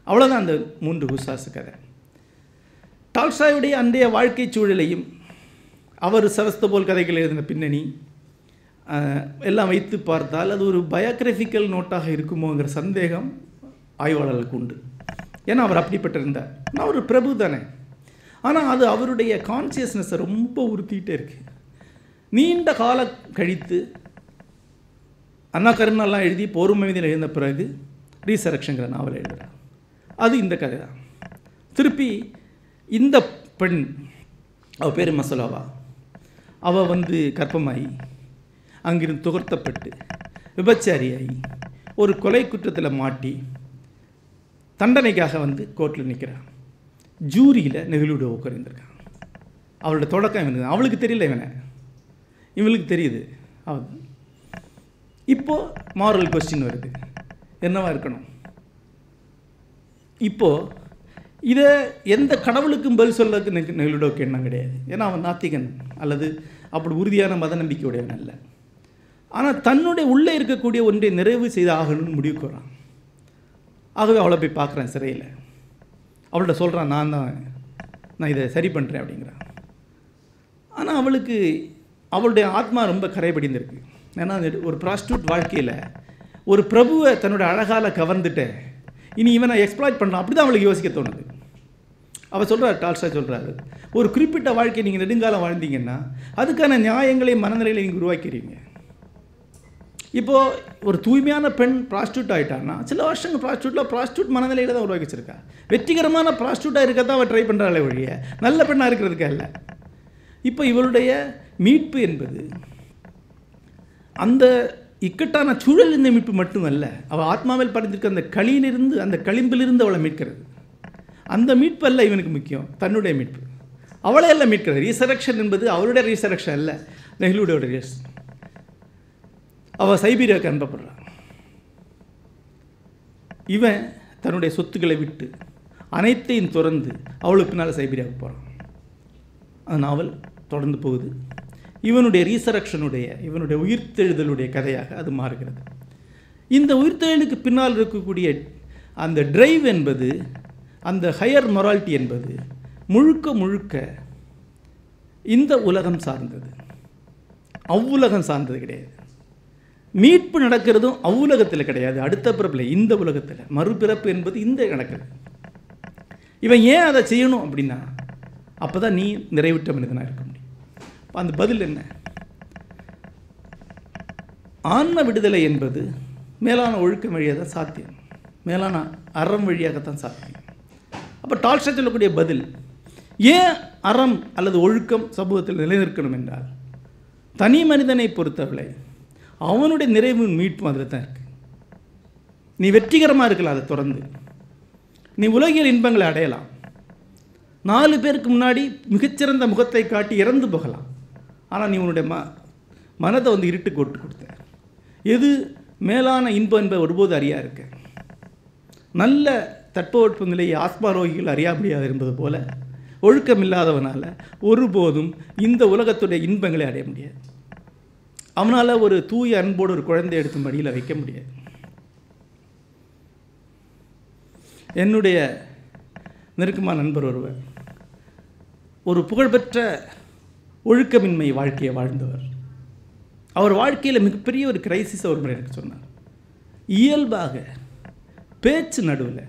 அவ்வளோதான் அந்த மூன்று குசாசு கதை. டால்ஸ்டாயுடைய அன்றைய வாழ்க்கை சூழலையும் அவர் சரஸ்தபோல் கதைகள் எழுதின பின்னணி எல்லாம் வைத்து பார்த்தால் அது ஒரு பயோகிராஃபிக்கல் நோட்டாக இருக்குமோங்கிற சந்தேகம் ஆய்வாளர்களுக்கு உண்டு. ஏன்னா அவர் அப்படிப்பட்டிருந்தார். நான் ஒரு பிரபு தானே. ஆனால் அது அவருடைய கான்சியஸ்னஸை ரொம்ப உறுத்திக்கிட்டே இருக்கு. நீண்ட காலம் கழித்து அண்ணா கருணாலாம் எழுதி போர்மமிதியில் எழுந்த பிறகு ரீசரக்ஷங்கிற நாவல் எழுதுகிறார் அது இந்த கதை தான் திருப்பி இந்த பெண் அவள் பேர் மசோலாவா அவள் வந்து கர்ப்பமாகி அங்கிருந்து துகர்த்தப்பட்டு விபச்சாரியாகி ஒரு கொலை குற்றத்தில் மாட்டி தண்டனைக்காக வந்து கோர்ட்டில் நிற்கிறான் ஜூரியில் நெகிழுட உட்கார்ந்துருக்கான் அவளோட தொடக்கம் இவனுக்கு அவளுக்கு தெரியல இவனை. இவளுக்கு தெரியுது. அவன் இப்போ மாரல் கொஸ்டின் வருது. என்னவா இருக்கணும்? இப்போது இதை எந்த கடவுளுக்கும் பதில் சொல்லக்கு நெ- எண்ணம் கிடையாது. ஏன்னா அவன் நாத்திகன் அல்லது அப்படி உறுதியான மத நம்பிக்கையுடையவன் அல்ல. ஆனால் தன்னுடைய உள்ளே இருக்கக்கூடிய ஒன்றை நிறைவு செய்து ஆகணும்னு முடிவுக்கு வரான் ஆகவே அவளை போய் பார்க்குறேன் சிறையில். அவள்கிட்ட சொல்கிறான் நான் தான் நான் இதை சரி பண்ணுறேன் அப்படிங்கிறான். ஆனால் அவளுக்கு அவளுடைய ஆத்மா ரொம்ப கரைபடிந்திருக்கு. ஏன்னா ஒரு ப்ராஸ்டியூட் வாழ்க்கையில் ஒரு பிரபுவை தன்னோட அழகால் கவர்ந்துட்டேன் இனி இவனை எக்ஸ்ப்ளாய்ட் பண்ணலாம். அப்படி தான் அவளுக்கு யோசிக்க தோணுது. அவள் சொல்கிறார் டால்ஸ்டா சொல்கிறாரு ஒரு குறிப்பிட்ட வாழ்க்கையை நீங்கள் நெடுங்காலம் வாழ்ந்தீங்கன்னா அதுக்கான நியாயங்களை மனநிலைகளை நீங்கள் உருவாக்கிறீங்க. இப்போது ஒரு தூய்மையான பெண் ப்ராஸ்டியூட் ஆகிட்டான்னா சில வருஷங்கள் ப்ராஸ்டியூட்டில் ப்ராஸ்டியூட் மனநிலையில் தான் உருவாக்கி வச்சிருக்கா வெற்றிகரமான ப்ராஸ்டியூட்டாக இருக்க தான் அவள் ட்ரை பண்ணுறாளே ஒழிய நல்ல பெண்ணாக இருக்கிறதுக்கா இல்லை இப்போ இவளுடைய மீட்பு என்பது அந்த இக்கட்டான சூழல் இந்த மீட்பு மட்டுமல்ல அவள் ஆத்மாவில் படைந்திருக்க அந்த களியிலிருந்து அந்த களிம்பிலிருந்து அவளை மீட்கிறது. அந்த மீட்பு அல்ல இவனுக்கு முக்கியம் தன்னுடைய மீட்பு. அவளை அல்ல மீட்கிறது. ரீசரக்ஷன் என்பது அவருடைய ரீசரக்ஷன் அல்ல நெஹ்லுடைய ரீஸ் அவள் சைபீரியாவுக்கு அனுப்பப்படுறான். இவன் தன்னுடைய சொத்துக்களை விட்டு அனைத்தையும் துறந்து அவளுக்கு பின்னால் சைபீரியாவுக்கு போகிறான் அந்த நாவல் தொடர்ந்து போகுது. இவனுடைய ரீசரக்ஷனுடைய இவனுடைய உயிர்த்தெழுதலுடைய கதையாக அது மாறுகிறது. இந்த உயிர்த்தெழுதலுக்கு பின்னால் இருக்கக்கூடிய அந்த டிரைவ் என்பது அந்த ஹையர் மொராலிட்டி என்பது முழுக்க முழுக்க இந்த உலகம் சார்ந்தது. அவ்வுலகம் சார்ந்தது கிடையாது. மீட்பு நடக்கிறதும் அவ்வுலகத்தில் கிடையாது. அடுத்த பிறப்பில் இந்த உலகத்தில். மறுபிறப்பு என்பது இந்த நடக்குது இவன் ஏன் அதை செய்யணும் அப்படின்னா அப்போ தான் நீ நிறைவுற்ற மனிதனாக இருக்க அந்த பதில் என்ன? ஆன்ம விடுதலை என்பது மேலான ஒழுக்கம் வழியாக தான் சாத்தியம். மேலான அறம் வழியாகத்தான் சாத்தியம். அப்போ டால்ஸ்டா சொல்லக்கூடிய பதில் ஏன் அறம் அல்லது ஒழுக்கம் சமூகத்தில் நிலைநிற்கணும் என்றால் தனி மனிதனை பொறுத்தவரை அவனுடைய நிறைவு மீட்பும் அதில் தான் இருக்கு. நீ வெற்றிகரமாக இருக்கலாம் அதை தொடர்ந்து. நீ உலகியல் இன்பங்களை அடையலாம். நாலு பேருக்கு முன்னாடி மிகச்சிறந்த முகத்தை காட்டி இறந்து போகலாம். ஆனால் நீ உன்னுடைய ம மனதை வந்து இருட்டு கொட்டு கொடுத்த. எது மேலான இன்பம் என்பது ஒருபோது அறியா இருக்க. நல்ல தட்பவெட்ப நிலையை ஆத்மாரோகிகள் அறியா முடியாது என்பது போல ஒழுக்கம் இல்லாதவனால் ஒருபோதும் இந்த உலகத்துடைய இன்பங்களை அடைய முடியாது. அவனால் ஒரு தூய அன்போடு ஒரு குழந்தை எடுத்து மடியில் வைக்க முடியாது. என்னுடைய நெருக்கமான நண்பர் ஒருவர் ஒரு புகழ்பெற்ற ஒழுக்கமின்மை வாழ்க்கையை வாழ்ந்தவர். அவர் வாழ்க்கையில் மிகப்பெரிய ஒரு கிரைசிஸை ஒரு முறை எனக்கு சொன்னார். இயல்பாக பேச்சு நடுவில்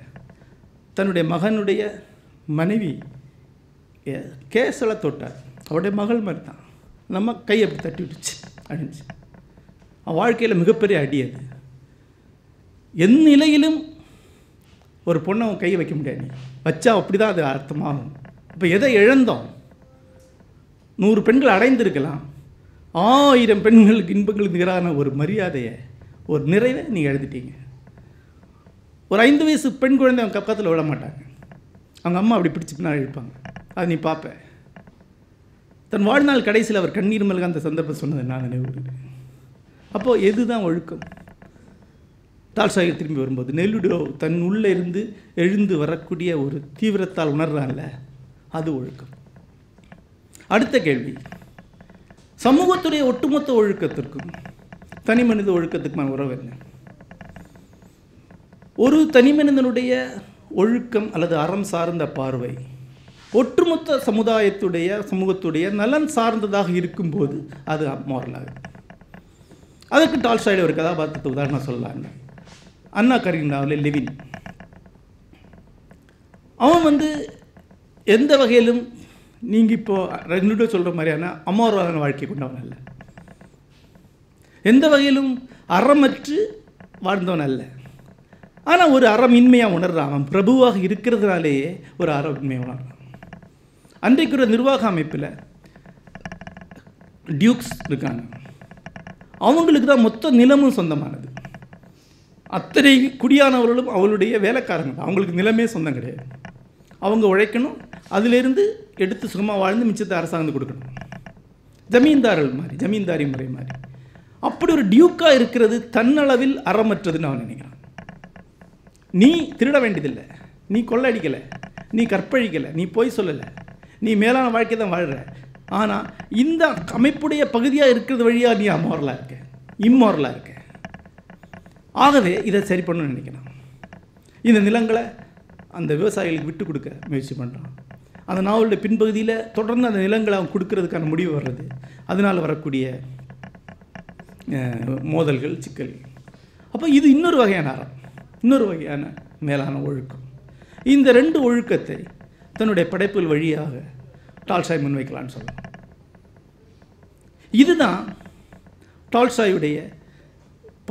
தன்னுடைய மகனுடைய மனைவி கேசலை தொட்டார். அவருடைய மகள் மாதிரி தான் நம்ம கை அப்படி தட்டி விட்டுச்சு அழிஞ்சு. அவன் வாழ்க்கையில் மிகப்பெரிய அடி அது. எந்த நிலையிலும் ஒரு பொண்ணை அவன் கையை வைக்க முடியாது. வச்சா அப்படி தான் அது அர்த்தமாகும். இப்போ எதை இழந்தோம்? நூறு பெண்கள் அடைந்திருக்கலாம். ஆயிரம் பெண்களுக்கு இன்பங்களுக்கு நிகரான ஒரு மரியாதையை ஒரு நிறைவை நீங்கள் எழுதிட்டீங்க. ஒரு ஐந்து வயசு பெண் குழந்தை அவங்க பக்கத்தில் விட மாட்டாங்க. அவங்க அம்மா அப்படி பிடிச்சி பின்னால் இழுப்பாங்க. அதை நீ பார்ப்ப தன் வாழ்நாள் கடைசியில் அவர் கண்ணீர் மல்க அந்த சந்தர்ப்பம் சொன்னதை நான் நினைவு அப்போது எதுதான் ஒழுக்கம்? டால்சாகர் திரும்பி வரும்போது நெல்லுடோ தன் உள்ளே இருந்து எழுந்து வரக்கூடிய ஒரு தீவிரத்தால் உணர்றான்ல அது ஒழுக்கம். அடுத்த கேள்வி. சமூகத்துடைய ஒட்டுமொத்த ஒழுக்கத்திற்கும் தனி மனித ஒழுக்கத்துக்குமான உறவு என்ன? ஒரு தனி மனிதனுடைய ஒழுக்கம் அல்லது அறம் சார்ந்த பார்வை ஒட்டுமொத்த சமுதாயத்துடைய சமூகத்துடைய நலன் சார்ந்ததாக இருக்கும்போது அது மோரலாக அதற்கு டால்ஸ்டாயில் ஒரு கதாபாத்திரத்தை உதாரணம் சொல்லலாம். அண்ணா கரீனாவில் லெவின். அவன் வந்து எந்த வகையிலும் நீங்கள் இப்போ ரெண்டு சொல்கிற மாதிரியான அமோரமான வாழ்க்கை கொண்டவன் அல்ல. எந்த வகையிலும் அறமற்று வாழ்ந்தவன் அல்ல. ஆனால் ஒரு அறம் இன்மையாக உணர்றான். அவன் பிரபுவாக இருக்கிறதுனாலேயே ஒரு அறம் இன்மையாக உணர்றான். அன்றைக்கு ஒரு நிர்வாக அமைப்பில் டியூக்ஸ் இருக்காங்க. அவங்களுக்கு தான் மொத்த நிலமும் சொந்தமானது. அத்தனை குடியானவர்களும் அவளுடைய வேலைக்காரங்க அவங்களுக்கு நிலமே சொந்தம் கிடையாது. அவங்க உழைக்கணும். அதிலிருந்து எடுத்து சுகமாக வாழ்ந்து மிச்சத்தை அரசாங்கம் கொடுக்கணும். ஜமீன்தார்கள் மாதிரி ஜமீன்தாரி முறை மாதிரி. அப்படி ஒரு டியூக்காக இருக்கிறது தன்னளவில் அறமற்றதுன்னு நான் நினைக்கிறேன். நீ திருட வேண்டியதில்லை. நீ கொள்ளடிக்கலை. நீ கற்பழிக்கலை. நீ போய் சொல்லலை. நீ மேலான வாழ்க்கை தான் வாழ்கிற ஆனால் இந்த அமைப்புடைய பகுதியாக இருக்கிறது வழியாக நீ அமோரலாக இருக்க. இம்மோரலாக இருக்க. ஆகவே இதை சரி பண்ணணும்னு நினைக்கிறான். இந்த நிலங்களை அந்த விவசாயிகளுக்கு விட்டு கொடுக்க முயற்சி பண்ணுறான் அந்த நாவலுடைய பின்பகுதியில் தொடர்ந்து அந்த நிலங்களை அவன் கொடுக்கறதுக்கான முடிவு வர்றது. அதனால் வரக்கூடிய மோதல்கள் சிக்கல்கள். அப்போ இது இன்னொரு வகையான அறம். இன்னொரு வகையான மேலான ஒழுக்கம். இந்த ரெண்டு ஒழுக்கத்தை தன்னுடைய படைப்புகள் வழியாக டால்சாய் முன்வைக்கலான்னு சொல்லலாம். இதுதான் டால்சாயுடைய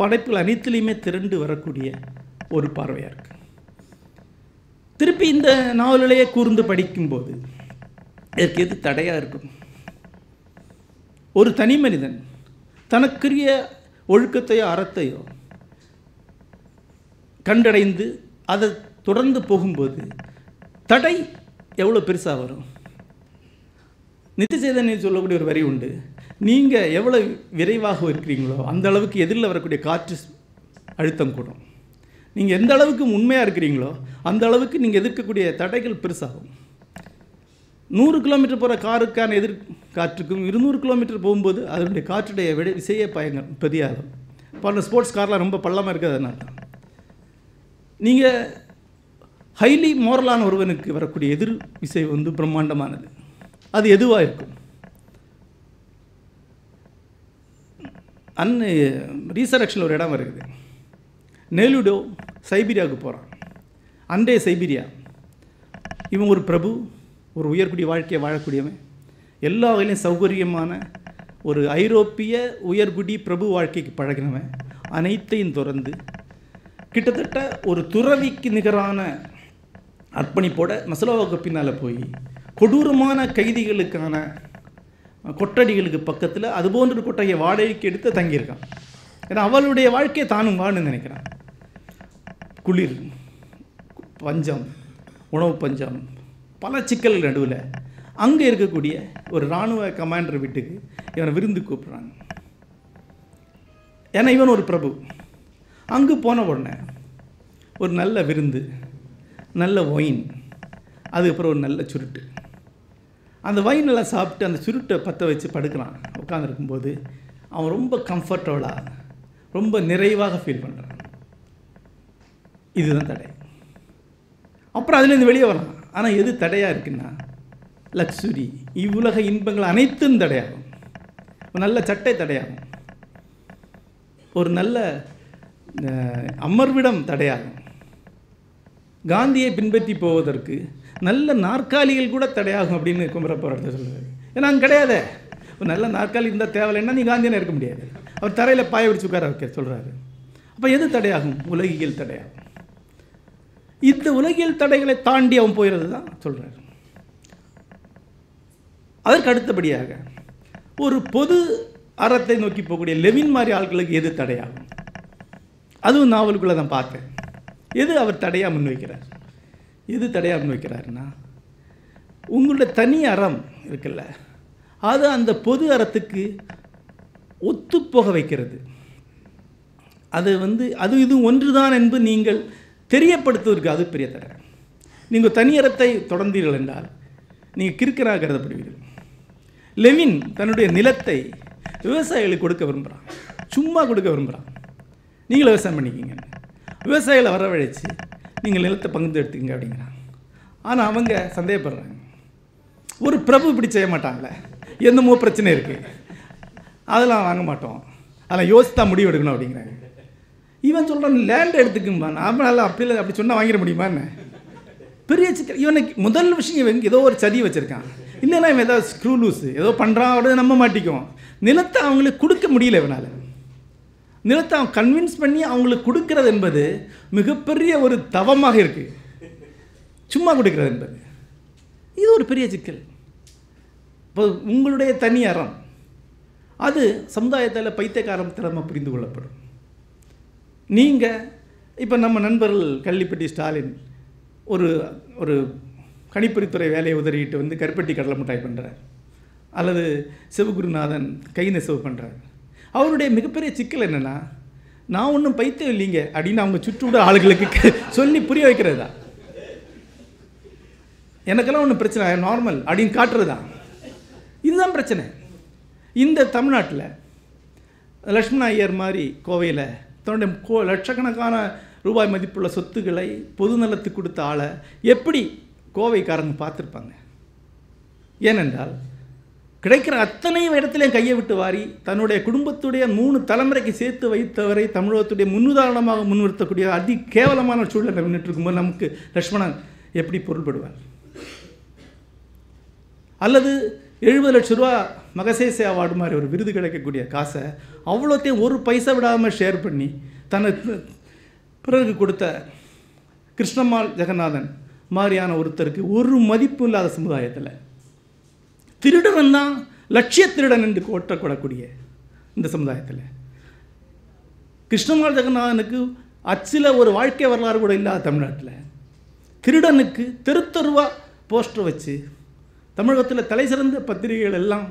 படைப்புகள் அனைத்துலேயுமே திரண்டு வரக்கூடிய ஒரு பார்வையாக இருக்குது திருப்பி இந்த நாவலிலேயே கூர்ந்து படிக்கும்போது இதற்கு எது தடையாக இருக்கும்? ஒரு தனி மனிதன் தனக்குரிய ஒழுக்கத்தையோ அறத்தையோ கண்டடைந்து அதை தொடர்ந்து போகும்போது தடை எவ்வளோ பெருசாக வரும்? நித்தியசேதனை சொல்லக்கூடிய ஒரு வரி உண்டு. நீங்கள் எவ்வளோ விரைவாக இருக்கிறீங்களோ அந்த அளவுக்கு எதிரில் வரக்கூடிய காற்று அழுத்தம் கூடும். நீங்கள் எந்த அளவுக்கு உண்மையாக இருக்கிறீங்களோ அந்த அளவுக்கு நீங்கள் எதிர்க்கக்கூடிய தடைகள் பெருசாகும். நூறு கிலோமீட்டர் போகிற காருக்கான எதிர் காற்றுக்கும் இருநூறு கிலோமீட்டர் போகும்போது அதனுடைய காற்றுடைய விட விசையே பயங்கர பெரியாகும் இப்போ ஸ்போர்ட்ஸ் கார்லாம் ரொம்ப பள்ளமாக இருக்குது நீங்கள் ஹைலி மோரலான ஒருவனுக்கு வரக்கூடிய எதிர் விசை வந்து பிரம்மாண்டமானது. அது எதுவாக இருக்கும்? அன்னு ரீசரக்ஷனில் ஒரு இடம் இருக்குது நெலுடோ சைபீரியாவுக்கு போகிறான் அண்டே சைபீரியா இவன் ஒரு பிரபு ஒரு உயர்குடி வாழ்க்கையை வாழக்கூடியவன். எல்லா வகையிலும் சௌகரியமான ஒரு ஐரோப்பிய உயர்குடி பிரபு வாழ்க்கைக்கு பழகினவன். அனைத்தையும் துறந்து கிட்டத்தட்ட ஒரு துறவிக்கு நிகரான அர்ப்பணிப்போட மசலோவாவுக்கு பின்னால் போய் கொடூரமான கைதிகளுக்கான கொட்டடிகளுக்கு பக்கத்தில் அது போன்ற ஒரு கொட்டகையை வாடகைக்கு எடுத்து தங்கியிருக்கான். ஏன்னா அவளுடைய வாழ்க்கையை தானும் வாழணும்னு நினைக்கிறான். குளிர் பஞ்சம் உணவு பஞ்சம் பல சிக்கல் நடுவில் அங்கே இருக்கக்கூடிய ஒரு இராணுவ கமாண்டர் வீட்டுக்கு இவனை விருந்து கூப்பிட்றாங்க. ஏன்னா இவன் ஒரு பிரபு. அங்கே போன உடனே ஒரு நல்ல விருந்து நல்ல ஒயின் அதுக்கப்புறம் ஒரு நல்ல சுருட்டு. அந்த ஒயின் எல்லாம் சாப்பிட்டு அந்த சுருட்டை பற்ற வச்சு படுக்கிறான். உட்காந்துருக்கும்போது அவன் ரொம்ப கம்ஃபர்டபுளாக ரொம்ப நிறைவாக ஃபீல் பண்ணுறான் இதுதான் தடை. அப்புறம் அதுலேருந்து வெளியே வரலாம். ஆனால் எது தடையாக இருக்குன்னா லக்ஸுரி. இவ்வுலக இன்பங்கள் அனைத்தும் தடையாகும். ஒரு நல்ல சட்டை தடையாகும். ஒரு நல்ல அமர்விடம் தடையாகும். காந்தியை பின்பற்றி போவதற்கு நல்ல நாற்காலிகள் கூட தடையாகும் அப்படின்னு குமர போராட்டத்தை சொல்லுவார் ஏன்னா அங்கே கிடையாதே. ஒரு நல்ல நாற்காலி இருந்தால் தேவையில்லைன்னா நீ காந்தியனை இருக்க முடியாது. அவர் தரையில் பாய விரிச்சு உட்கார வைக்க சொல்கிறாரு அப்போ எது தடையாகும்? உலகியல் தடையாகும். இந்த உலகியல் தடைகளை தாண்டி அவன் போயிடுறது தான் சொல்கிறார் அதற்கு அடுத்தபடியாக ஒரு பொது அறத்தை நோக்கி போகக்கூடிய லெவின் மாதிரி ஆட்களுக்கு எது தடையாகும்? அதுவும் நாவலுக்குள்ளே தான் பார்த்தேன். எது அவர் தடையாக முன்வைக்கிறார்? எது தடையாக முன்வைக்கிறாருன்னா உங்களுடைய தனி அறம் இருக்குல்ல அது அந்த பொது அறத்துக்கு ஒத்துப்போக வைக்கிறது. அது வந்து அது இது ஒன்றுதான் என்பது நீங்கள் தெரியப்படுத்துவதற்கு அது பெரிய தடை. நீங்கள் தனியரத்தை தொடர்ந்தீர்கள் என்றால் நீங்கள் கிறுக்கராக கருதப்படுவீர்கள். லெவின் தன்னுடைய நிலத்தை விவசாயிகளுக்கு கொடுக்க விரும்புகிறான். சும்மா கொடுக்க விரும்புகிறான். நீங்கள் விவசாயம் பண்ணிக்கிங்க. விவசாயிகளை வரவழைச்சு நீங்கள் நிலத்தை பங்கு எடுத்துக்கங்க அப்படிங்கிறான். ஆனால் அவங்க சந்தேகப்படுறாங்க. ஒரு பிரபு இப்படி செய்ய மாட்டாங்களே. என்னமோ பிரச்சனை இருக்குது அதெல்லாம் வாங்க மாட்டோம். அதெல்லாம் யோசித்தா முடிவு எடுக்கணும் அப்படிங்கிறாங்க. இவன் சொல்கிறான் லேண்ட் எடுத்துக்குமா நல்லா அப்படி இல்லை அப்படி சொன்னால் வாங்கிட முடியுமா என்ன? பெரிய சிக்கல். இவனுக்கு முதல் விஷயம் இவங்க ஏதோ ஒரு சதி வச்சுருக்கான். இல்லைன்னா இவன் ஏதாவது ஸ்க்ரூ லூஸ் ஏதோ பண்ணுறான் அப்படின்னு நம்ப மாட்டிக்குவோம் நிலத்தை அவங்களுக்கு கொடுக்க முடியல இவனால். நிலத்தை அவன் கன்வின்ஸ் பண்ணி அவங்களுக்கு கொடுக்கறது என்பது மிகப்பெரிய ஒரு தவமாக இருக்குது சும்மா கொடுக்கறது என்பது. இது ஒரு பெரிய சிக்கல். இப்போ உங்களுடைய தனி அறம் அது சமுதாயத்தில் பைத்தியக்காரம் திறமை புரிந்து கொள்ளப்படும். நீங்கள் இப்போ நம்ம நண்பர்கள் கள்ளிப்பட்டி ஸ்டாலின் ஒரு ஒரு கணிப்பொறித்துறை வேலையை உதறிட்டு வந்து கருப்பட்டி கடலை மிட்டாய் பண்ணுறார் அல்லது சிவகுருநாதன் கை நெசவு பண்ணுறார் அவருடைய மிகப்பெரிய சிக்கல் என்னென்னா நான் ஒன்றும் பைத்தியம் இல்லைங்க அப்படின்னு அவங்க சுற்றுவிட ஆளுகளுக்கு சொல்லி புரிய வைக்கிறதா எனக்கெல்லாம் ஒன்றும் பிரச்சனை நார்மல் அப்படின்னு காட்டுறதா இதுதான் பிரச்சனை. இந்த தமிழ்நாட்டில் லக்ஷ்மண ஐயர் மாதிரி கோவையில் தன்னுடைய கோ லட்சக்கணக்கான ரூபாய் மதிப்புள்ள சொத்துக்களை பொதுநலத்துக்கு கொடுத்த ஆளை எப்படி கோவைக்காரங்க பார்த்துருப்பாங்க? ஏனென்றால் கிடைக்கிற அத்தனை இடத்துலையும் கையை விட்டு வாரி தன்னுடைய குடும்பத்துடைய மூணு தலைமுறைக்கு சேர்த்து வைத்தவரை தமிழகத்துடைய முன்னுதாரணமாக முன்னிறுத்தக்கூடிய அதி கேவலமான சூழ்நிலை நின்றுட்டு இருக்கும்போது நமக்கு லக்ஷ்மணன் எப்படி பொருள்படுவார்? அல்லது எழுபது லட்ச ரூபா மகசேசே அவார்டு மாதிரி ஒரு விருது கிடைக்கக்கூடிய காசை அவ்வளோத்தையும் ஒரு பைசா விடாமல் ஷேர் பண்ணி தனக்கு பிறகு கொடுத்த கிருஷ்ணம்மாள் ஜெகநாதன் மாதிரியான ஒருத்தருக்கு ஒரு மதிப்பு இல்லாத சமுதாயத்தில் திருடன் தான் லட்சிய திருடன் என்று ஓட்டக்கூடக்கூடிய இந்த சமுதாயத்தில். கிருஷ்ணமால் ஜெகநாதனுக்கு அச்சில் ஒரு வாழ்க்கை வரலாறு கூட இல்லாத தமிழ்நாட்டில். திருடனுக்கு தெருத்தருவா போஸ்டர் வச்சு தமிழகத்தில் தலை சிறந்த பத்திரிகைகள் எல்லாம்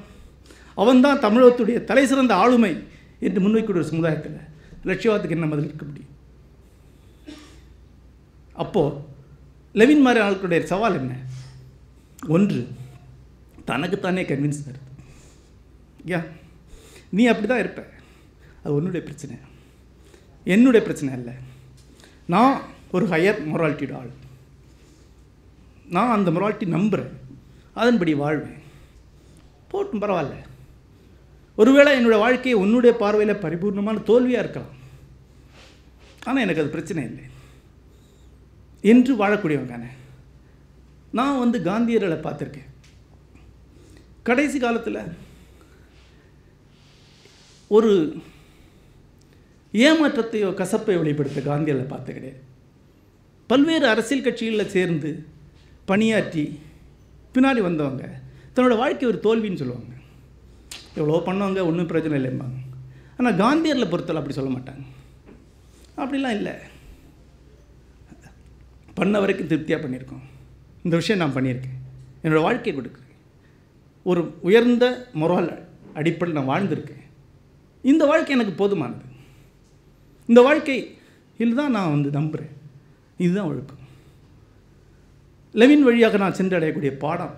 அவன்தான் தமிழகத்துடைய தலை சிறந்த ஆளுமை என்று முன்வைக்கூடிய ஒரு சமுதாயத்தில் லட்சியவாதத்துக்கு என்ன பதில் இருக்க முடியும்? அப்போது லெவின் மாதிரி ஆட்களுடைய சவால் என்ன? ஒன்று தனக்குத்தானே கன்வின்ஸ் வருது ஐயா நீ அப்படி தான் இருப்ப. அது உன்னுடைய பிரச்சனை. என்னுடைய பிரச்சனை இல்லை நான் ஒரு ஹையர் மொராலிட்டியோட ஆள். நான் அந்த மொராலிட்டி நம்புகிறேன் அதன்படி வாழ்வேன். போட்டும் பரவாயில்ல. ஒருவேளை என்னுடைய வாழ்க்கையை உன்னுடைய பார்வையில் பரிபூர்ணமான தோல்வியாக இருக்கலாம். ஆனால் எனக்கு அது பிரச்சனை இல்லை. என்று வாழக்கூடியவங்க தானே. நான் வந்து காந்தியர்களை பார்த்துருக்கேன். கடைசி காலத்தில் ஒரு ஏமாற்றத்தையோ கசப்பை வெளிப்படுத்த காந்தியர்களை பார்த்து கிடையாது பல்வேறு அரசியல் கட்சிகளில் சேர்ந்து பணியாற்றி பின்னாடி வந்தவங்க தன்னோட வாழ்க்கை ஒரு தோல்வின்னு சொல்லுவாங்க. எவ்வளோ பண்ணவங்க ஒன்றும் பிரச்சனை இல்லைம்பாங்க. ஆனால் காந்தியரில் பொறுத்தவரை அப்படி சொல்ல மாட்டாங்க. அப்படிலாம் இல்லை. பண்ண வரைக்கும் திருப்தியாக பண்ணியிருக்கோம். இந்த விஷயம் நான் பண்ணியிருக்கேன். என்னோடய வாழ்க்கையை கொடுக்குறேன் ஒரு உயர்ந்த மொரால் அடிப்படையில் நான் வாழ்ந்திருக்கேன். இந்த வாழ்க்கை எனக்கு போதுமானது. இந்த வாழ்க்கை தான் நான் வந்து நம்புகிறேன் இதுதான் ஒழுக்கம். லெவின் வழியாக நான் சென்றடையக்கூடிய பாடம்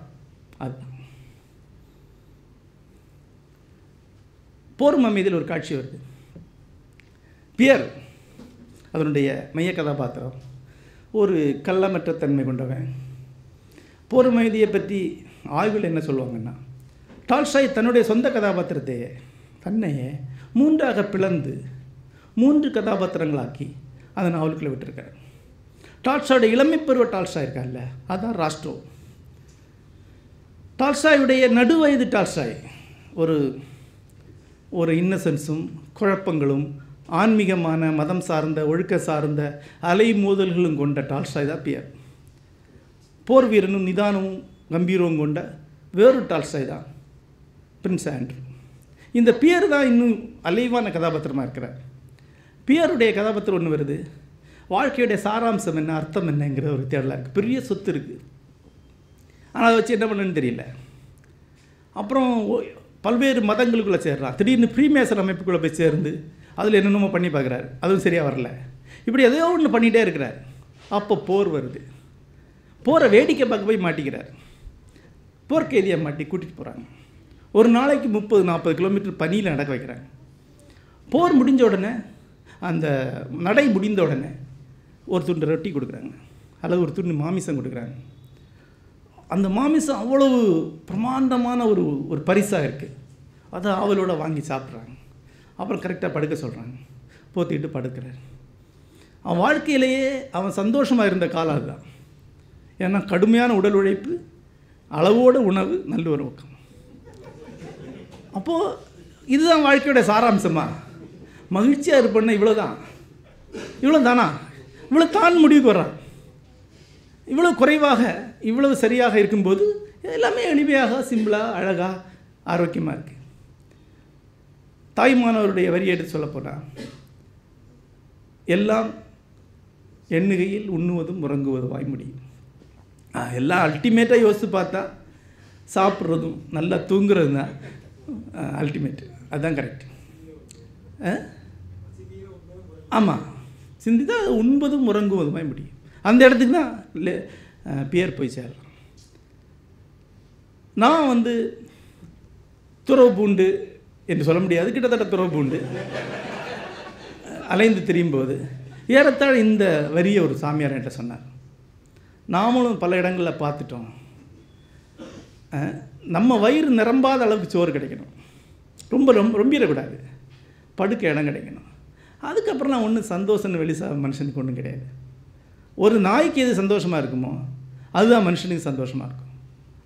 அதுதான். போர் மமீதில் ஒரு காட்சி வருது. பியர் அதனுடைய மைய கதாபாத்திரம் ஒரு கள்ளமற்ற தன்மை கொண்டவன். போர் மைதியை பற்றி ஆய்வில் என்ன சொல்லுவாங்கன்னா டால்ஷாய் தன்னுடைய சொந்த கதாபாத்திரத்தையே தன்னையே மூன்றாக பிளந்து மூன்று கதாபாத்திரங்களாக்கி அதை நாவலுக்குள்ளே விட்டுருக்காரு. டால்ஸ்டாயோட இளமை பருவ டால்ஸ்டாய் இருக்கார்ல அதான் ராஷ்ட்ரோ. டால்ஸ்டாயுடைய நடுவயது டால்ஷாய் ஒரு ஒரு இன்னசென்ஸும் குழப்பங்களும் ஆன்மீகமான மதம் சார்ந்த ஒழுக்க சார்ந்த அலை மோதல்களும் கொண்ட டால்ஸ்டாய் தான் பியர். போர் வீரனும் நிதானமும் கம்பீரமும் கொண்ட வேறு டால்ஸ்டாய் தான் பிரின்ஸ் ஆண்ட்ரூ. இந்த பியர் தான் இன்னும் அலைவான கதாபாத்திரமாக இருக்கிறார். பியருடைய கதாபாத்திரம் ஒன்று வருது. வாழ்க்கையுடைய சாராம்சம் என்ன அர்த்தம் என்னங்கிற ஒரு தேடலாக இருக்குது பெரிய சொத்து இருக்குது ஆனால் அதை வச்சு என்ன பண்ணுன்னு தெரியல. அப்புறம் பல்வேறு மதங்களுக்குள்ளே சேர்றான். திடீர்னு ப்ரீமேசன் அமைப்புக்குள்ளே போய் சேர்ந்து அதில் என்னென்னமோ பண்ணி பார்க்குறாரு. அதுவும் சரியாக வரல. இப்படி எதையோ ஒன்று பண்ணிகிட்டே இருக்கிறார். அப்போ போர் வருது. போரை வேடிக்கை பார்க்க போய் மாட்டிக்கிறார். போர்க்கைதியை மாட்டி கூட்டிகிட்டு போகிறாங்க ஒரு நாளைக்கு முப்பது நாற்பது கிலோமீட்டர் பனியில் நடக்க வைக்கிறாங்க. போர் முடிஞ்ச உடனே அந்த நடை முடிந்த உடனே ஒரு துண்டு ரொட்டி கொடுக்குறாங்க. அல்லது ஒரு துண்டு மாமிசம் கொடுக்குறாங்க. அந்த மாமிசம் அவ்வளவு பிரமாண்டமான ஒரு ஒரு பரிசாக இருக்குது அதை அவளோட வாங்கி சாப்பிட்றாங்க. அப்புறம் கரெக்டாக படுக்க சொல்கிறாங்க போத்திட்டு படுக்கிறார். அவன் வாழ்க்கையிலேயே அவன் சந்தோஷமாக இருந்த காலம் அதுதான். ஏன்னா கடுமையான உடல் உழைப்பு அளவோட உணவு நல்ல ஒரு ஊக்கம். அப்போது இதுதான் வாழ்க்கையோட சாராம்சமா? மகிழ்ச்சியாக இருப்பேன்னா இவ்வளோ தான் இவ்வளோ தானா இவ்வளோ தான் முடிவுக்கு வர்றான். இவ்வளோ குறைவாக இவ்வளவு சரியாக இருக்கும்போது எல்லாமே எளிமையாக சிம்பிளாக அழகாக ஆரோக்கியமாக இருக்குது தாய்மானவருடைய வரி எடுத்து சொல்லப்போனால் எல்லாம் எண்ணுகையில் உண்ணுவதும் உறங்குவதும் வாய் முடியும் எல்லாம் அல்டிமேட்டாக யோசித்து பார்த்தா சாப்பிட்றதும் நல்லா தூங்குறது தான் அல்டிமேட் அதுதான் கரெக்ட் ஆமாம் சிந்தி தான் உண்பதும் உறங்குவதுமாய் முடியும் அந்த இடத்துக்கு தான் லே- பியர் போய் சேரலாம். நான் வந்து துறவு பூண்டு என்று சொல்ல முடியாது. கிட்டத்தட்ட துறவு பூண்டு. அலைந்து திரியும்போது ஏறத்தாழ் இந்த வரியை ஒரு சாமியார் என்கிட்ட சொன்னார். நாமளும் பல இடங்களில் பார்த்துட்டோம். நம்ம வயிறு நிரம்பாத அளவுக்கு சோறு கிடைக்கணும். ரொம்ப ரொம்ப ரொம்பிடக்கூடாது. படுக்க இடம் கிடைக்கணும். அதுக்கப்புறம் நான் ஒன்றும் சந்தோஷம்னு வெளி மனுஷனுக்கு ஒன்றும் கிடையாது. ஒரு நாய்க்கு எது சந்தோஷமாக இருக்குமோ அதுதான் மனுஷனுக்கு சந்தோஷமாக இருக்கும்.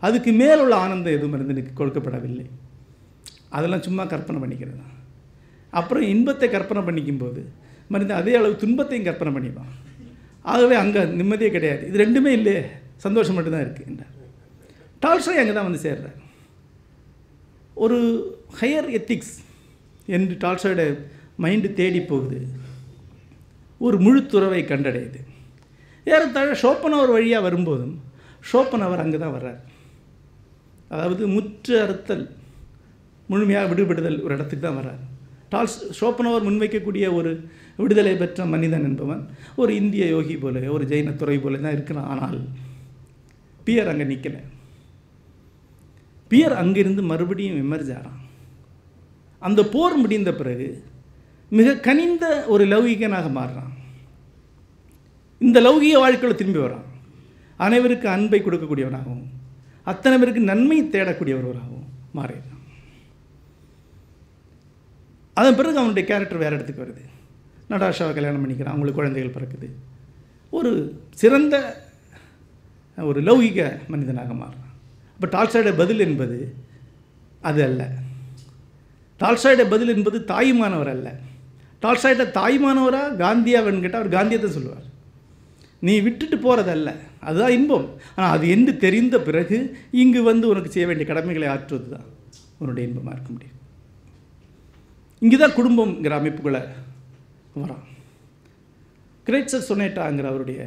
அதுக்கு மேல் உள்ள ஆனந்தம் எதுவும் மனிதனுக்கு கொடுக்கப்படவில்லை. அதெல்லாம் சும்மா கற்பனை பண்ணிக்கிறது தான். அப்புறம் இன்பத்தை கற்பனை பண்ணிக்கும்போது மனிதன் அதே அளவு துன்பத்தையும் கற்பனை பண்ணிப்பான். ஆகவே அங்கே நிம்மதியே கிடையாது. இது ரெண்டுமே இல்லையே. சந்தோஷம் மட்டும்தான் இருக்குது என்றார். டால்ஸ்டாய் அங்கே தான் வந்து சேர்றார். ஒரு ஹையர் எத்திக்ஸ் என்று டால்ஸ்டாயோட மைண்டு தேடி போகுது. ஒரு முழு துறவை கண்டடையுது. ஏறத்தாழ ஷோப்பனவர் வழியாக வரும்போதும் ஷோப்பனவர் அங்கே தான் வர்றார். அதாவது முற்று அறுத்தல் முழுமையாக விடுபடுதல் ஒரு இடத்துக்கு தான் வர்றார். டால்ஸ் ஷோப்பனவர் முன்வைக்கக்கூடிய ஒரு விடுதலை பெற்ற மனிதன் என்பவன் ஒரு இந்திய யோகி போல ஒரு ஜெயின துறை போல தான் இருக்கிறான். ஆனால் பியர் அங்கே நிற்கலை பியர் அங்கிருந்து மறுபடியும் எமர்ஜ் ஆகிறான் அந்த போர் முடிந்த பிறகு மிக கனிந்த ஒரு லௌகிகனாக மாறுறான். இந்த லௌகிய வாழ்க்கையில் திரும்பி வரான். அனைவருக்கு அன்பை கொடுக்கக்கூடியவனாகவும் அத்தனை பேருக்கு நன்மை தேடக்கூடியவராகவும் மாறிடுறான் அதன் பிறகு அவனுடைய கேரக்டர் வேறு இடத்துக்கு வருது. நடாஷாவை கல்யாணம் பண்ணிக்கிறான் அவங்களுக்கு குழந்தைகள் பிறக்குது. ஒரு சிறந்த ஒரு லௌகிக மனிதனாக மாறுறான். இப்போ டால்ஸ்டாயோட பதில் என்பது அது அல்ல. டால்ஸ்டாயோட பதில் என்பது தாயுமானவர் அல்ல. டால்ஸ்டாய்ட தாய்மானவராக காந்தியாவன் கேட்டால் அவர் காந்தியை தான் சொல்லுவார். நீ விட்டுட்டு போகிறதல்ல அதுதான் இன்பம். ஆனால் அது என்று தெரிந்த பிறகு இங்கு வந்து உனக்கு செய்ய வேண்டிய கடமைகளை ஆற்றுவது தான் உன்னுடைய இன்பமாக இருக்க முடியும். இங்கே தான் குடும்பங்கிற அமைப்புகளை வரான் கிரேட்ஸர் சொனேட்டாங்கிற அவருடைய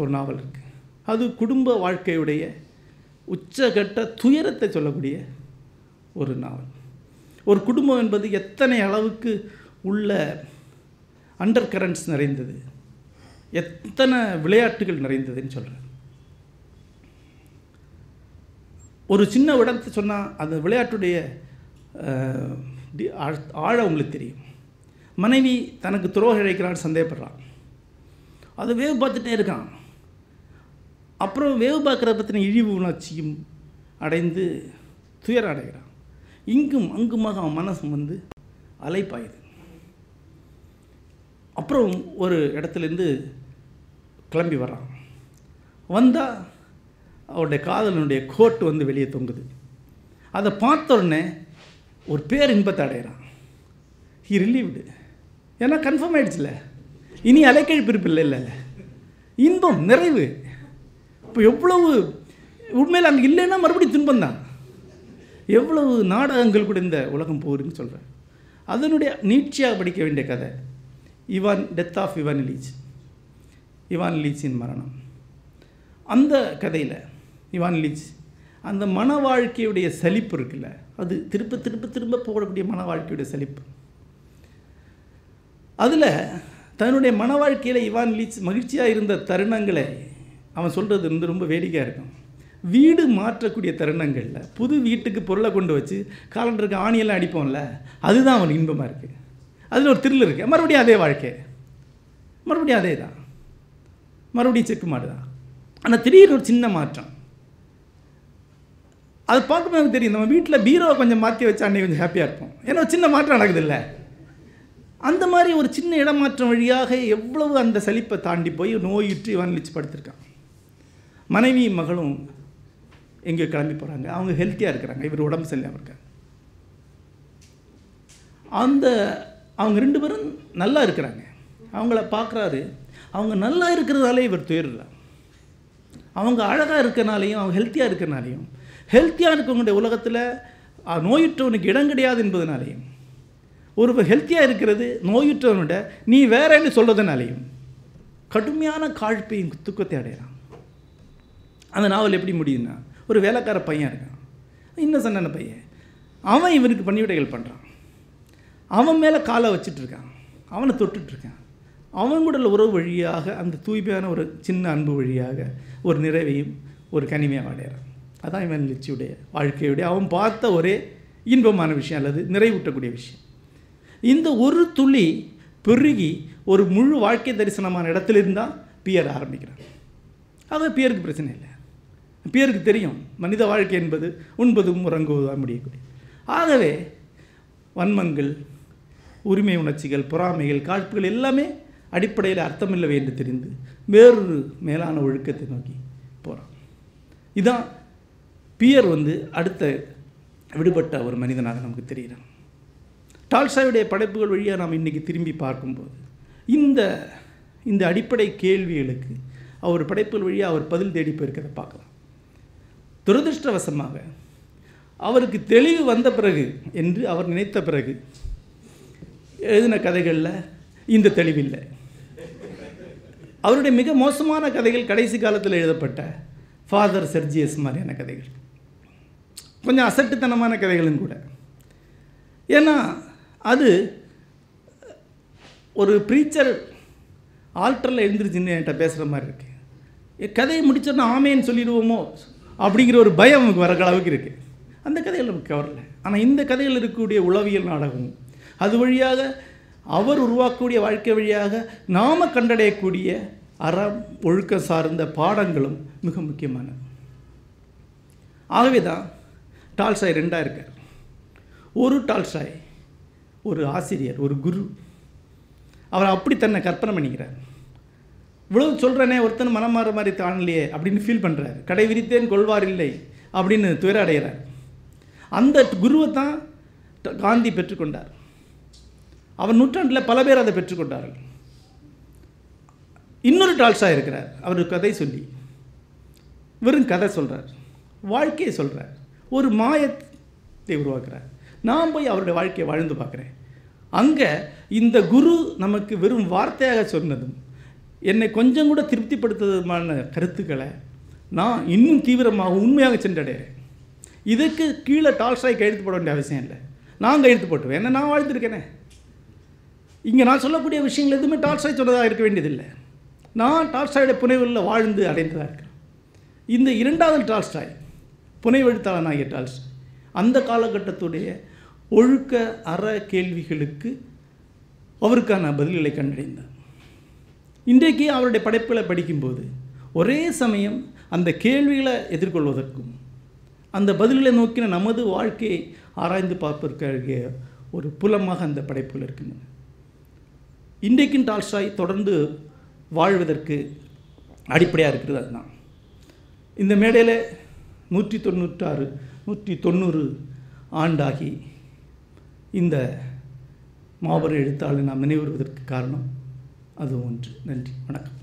ஒரு நாவல் இருக்குது அது குடும்ப வாழ்க்கையுடைய உச்சகட்ட துயரத்தை சொல்லக்கூடிய ஒரு நாவல். ஒரு குடும்பம் என்பது எத்தனை அளவுக்கு உள்ள அண்டர் கரண்ட்ஸ் நிறைந்தது. எத்தனை விளையாட்டுகள் நிறைந்ததுன்னு சொல்கிறேன் ஒரு சின்ன இடத்தை சொன்னால் அந்த விளையாட்டுடைய ஆழ உங்களுக்கு தெரியும். மனைவி தனக்கு துரோகம் இழைக்கிறான்னு சந்தேகப்படுறான் அதை வேவு பார்த்துட்டே இருக்கான். அப்புறம் வேவு பார்க்குற பற்றின இழிவு உணர்ச்சியும் அடைந்து துயரம் அடைகிறான் இங்கும் அங்குமாக அவன் மனசு வந்து அலைப்பாயுது. அப்புறம் ஒரு இடத்துலேருந்து கிளம்பி வர்றான். வந்தால் அவருடைய காதலனுடைய கோட் வந்து வெளியே தொங்குது. அதை பார்த்த உடனே ஒரு பேர் இன்பத்தை அடைகிறான் ஹி ரிலீவ்டு ஏன்னா கன்ஃபார்ம் ஆயிடுச்சுல. இனி அலைக்கழிப்பு இருப்பில்லை இல்லை இல்லை. இன்பம் நிறைவு. இப்போ எவ்வளவு உண்மையில் அங்கே இல்லைன்னா மறுபடியும் துன்பம் தான் எவ்வளவு நாடகங்கள் கூட இந்த உலகம் போகுதுன்னு சொல்கிறேன் அதனுடைய நீட்சியாக படிக்க வேண்டிய கதை. Ivan death of Ivan Ilyich Ivan லீச்சின் மரணம். அந்த கதையில் இவான் லீச் அந்த மன வாழ்க்கையுடைய சலிப்பு இருக்குல்ல அது திரும்ப திரும்ப திரும்ப போகக்கூடிய மன வாழ்க்கையுடைய சலிப்பு. அதில் தன்னுடைய மன வாழ்க்கையில் இவான் லீச் மகிழ்ச்சியாக இருந்த தருணங்களை அவன் சொல்கிறது வந்து ரொம்ப வேடிக்கையாக இருக்கும். வீடு மாற்றக்கூடிய தருணங்களில் புது வீட்டுக்கு பொருளை கொண்டு வச்சு காலண்டருக்கு ஆணியெல்லாம் அடிப்போம்ல அதுதான் அவனுக்கு இன்பமாக இருக்குது அதில் ஒரு த்ரில் இருக்குது மறுபடியும் அதே வாழ்க்கை. மறுபடியும் அதே தான் மறுபடியும் செக்கு மாடு தான் ஆனால் திடீர்னு ஒரு சின்ன மாற்றம். அது பார்க்கும்போது எனக்கு தெரியும் நம்ம வீட்டில் பீரோவை கொஞ்சம் மாற்றி வச்சா அன்றைக்கி கொஞ்சம் ஹாப்பியாக இருப்போம். ஏன்னா ஒரு சின்ன மாற்றம் நடக்குது இல்லை அந்த மாதிரி ஒரு சின்ன இடமாற்றம் வழியாக எவ்வளவு அந்த சலிப்பை தாண்டி போய் நோயுற்று வலிச்சு படுத்திருக்கான். மனைவி மகளும் எங்கேயோ கிளம்பி போகிறாங்க அவங்க ஹெல்த்தியாக இருக்கிறாங்க. இவர் உடம்பு சரியில்லாமல் இருக்காங்க அந்த அவங்க ரெண்டு பேரும் நல்லா இருக்கிறாங்க. அவங்கள பார்க்குறாரு. அவங்க நல்லா இருக்கிறதாலே இவர் துயர்றார். அவங்க அழகாக இருக்கனாலையும் அவங்க ஹெல்த்தியாக இருக்கனாலையும் ஹெல்த்தியாக இருக்கவங்களுடைய உலகத்தில் நோயுற்றவனுக்கு இடம் கிடையாது என்பதனாலையும் ஒரு ஹெல்த்தியாக இருக்கிறது நோயுற்றவனோட நீ வேறன்னு சொல்கிறதுனாலையும் கடுமையான காழ்ப்பையும் துக்கத்தை அடையிறான் அந்த நாவல் எப்படி முடியுதுன்னா ஒரு வேலைக்கார பையன் இருக்கான். இன்னசென்டான பையன். அவன் இவனுக்கு பணிவிடைகள் பண்ணுறான் அவன் மேலே காலை வச்சுட்டு இருக்கான். அவனை தொட்டுட்டு இருக்கான் உறவு வழியாக அந்த தூய்மையான ஒரு சின்ன அன்பு வழியாக ஒரு நிறைவையும் ஒரு கனிமையாக அடையிறான் அதான் இவன் லிச்சியுடைய வாழ்க்கையுடைய அவன் பார்த்த ஒரே இன்பமான விஷயம் அல்லது நிறைவூட்டக்கூடிய விஷயம். இந்த ஒரு துளி பெருகி ஒரு முழு வாழ்க்கை தரிசனமான இடத்துல இருந்தால் பியர் ஆரம்பிக்கிறான். அது பியருக்கு பிரச்சனை இல்லை. பியருக்கு தெரியும் மனித வாழ்க்கை என்பது உண்பதும் உறங்குவதும் முடியக்கூடிய. ஆகவே வன்மங்கள் உரிமை உணர்ச்சிகள் பொறாமைகள் காழ்ப்புகள் எல்லாமே அடிப்படையில் அர்த்தமில்லை என்று தெரிந்து வேறொரு மேலான ஒழுக்கத்தை நோக்கி போகிறான் இதான் பியர் வந்து அடுத்த விடுபட்ட ஒரு மனிதனாக நமக்கு தெரிகிறான். டால்சாயுடைய படைப்புகள் வழியாக நாம் இன்றைக்கி திரும்பி பார்க்கும்போது இந்த இந்த அடிப்படை கேள்விகளுக்கு அவர் படைப்புகள் வழியாக அவர் பதில் தேடி போயிருக்கிறத பார்க்கலாம். துரதிருஷ்டவசமாக அவருக்கு தெளிவு வந்த பிறகு என்று அவர் நினைத்த பிறகு எழுதின கதைகளில் இந்த தெளிவில்லை. அவருடைய மிக மோசமான கதைகள் கடைசி காலத்தில் எழுதப்பட்ட ஃபாதர் செர்ஜியஸ் மாதிரியான கதைகள். கொஞ்சம் அசட்டுத்தனமான கதைகளும் கூட. ஏன்னா அது ஒரு ப்ரீச்சர் ஆல்டரில் எழுந்திருச்சுன்னு என்கிட்ட பேசுகிற மாதிரி இருக்கு. என் கதையை முடிச்சோன்னா ஆமேன்னு சொல்லிடுவோமோ அப்படிங்கிற ஒரு பயம் நமக்கு வர அளவுக்கு இருக்குது அந்த கதைகள் நமக்கு கவரல. ஆனால் இந்த கதையில் இருக்கக்கூடிய உளவியல் நாடகம் அது வழியாக அவர் உருவாக்கக்கூடிய வாழ்க்கை வழியாக நாம் கண்டடையக்கூடிய அறம் ஒழுக்கம் சார்ந்த பாடங்களும் மிக முக்கியமானது. ஆகவே தான் டால்சாய் ரெண்டாக இருக்கார். ஒரு டால்சாய் ஒரு ஆசிரியர் ஒரு குரு. அவர் அப்படி தன்னை கற்பனை பண்ணிக்கிறார். இவ்வளவு சொல்கிறேனே ஒருத்தன் மனம் மாற மாதிரி காணலையே அப்படின்னு ஃபீல் பண்ணுறாரு கடை விரித்தேன் கொள்வார் இல்லை அப்படின்னு துயர அடைகிறார் அந்த குருவை தான் காந்தி பெற்றுக்கொண்டார். அவர் நூற்றாண்டில் பல பேர் அதை பெற்றுக்கொண்டார்கள். இன்னொரு டால்ஸாக இருக்கிறார். அவர் கதை சொல்லி வெறும் கதை சொல்கிறார் வாழ்க்கையை சொல்கிறார் ஒரு மாயத்தை உருவாக்குறார். நான் போய் அவருடைய வாழ்க்கையை வாழ்ந்து பார்க்குறேன். அங்கே இந்த குரு நமக்கு வெறும் வார்த்தையாக சொன்னதும் என்னை கொஞ்சம் கூட திருப்திப்படுத்துவதுமான கருத்துக்களை நான் இன்னும் தீவிரமாக உண்மையாக சென்றடைகிறேன். இதுக்கு கீழே டால்ஸ்டாய் எழுத்து போட வேண்டிய அவசியம் இல்லை. நான் எழுத்து போட்டுவேன் என்ன நான் வாழ்ந்துருக்கேனே? இங்கே நான் சொல்லக்கூடிய விஷயங்கள் எதுவுமே டால்ஸ்டாய் சொன்னதாக இருக்க வேண்டியதில்லை. நான் டால்ஸ்டாயோட புனைவுகளில் வாழ்ந்து அடைந்ததாக இருக்கிறேன். இந்த இரண்டாவது டால்ஸ்டாய் புனைவெழுத்தாளனாகிய டால்ஸ்டாய் அந்த காலகட்டத்துடைய ஒழுக்க அற கேள்விகளுக்கு அவருக்கான பதில்களை கண்டடைந்தார். இன்றைக்கு அவருடைய படைப்புகளை படிக்கும்போது ஒரே சமயம் அந்த கேள்விகளை எதிர்கொள்வதற்கும் அந்த பதில்களை நோக்கின நமது வாழ்க்கையை ஆராய்ந்து பார்ப்பதற்காக ஒரு புலமாக அந்த படைப்புகள் இருக்கின்றன. இன்றைக்கும் டால்ஸ்டாய் தொடர்ந்து வாழ்வதற்கு அடிப்படையாக இருக்கிறது அதுதான். இந்த மேடையில் நூற்றி தொண்ணூற்றாறு நூற்றி தொண்ணூறு ஆண்டாகி இந்த மாபெரும் எழுத்தாளர் நாம் நினைவுறுவதற்கு காரணம் அது ஒன்று. நன்றி வணக்கம்.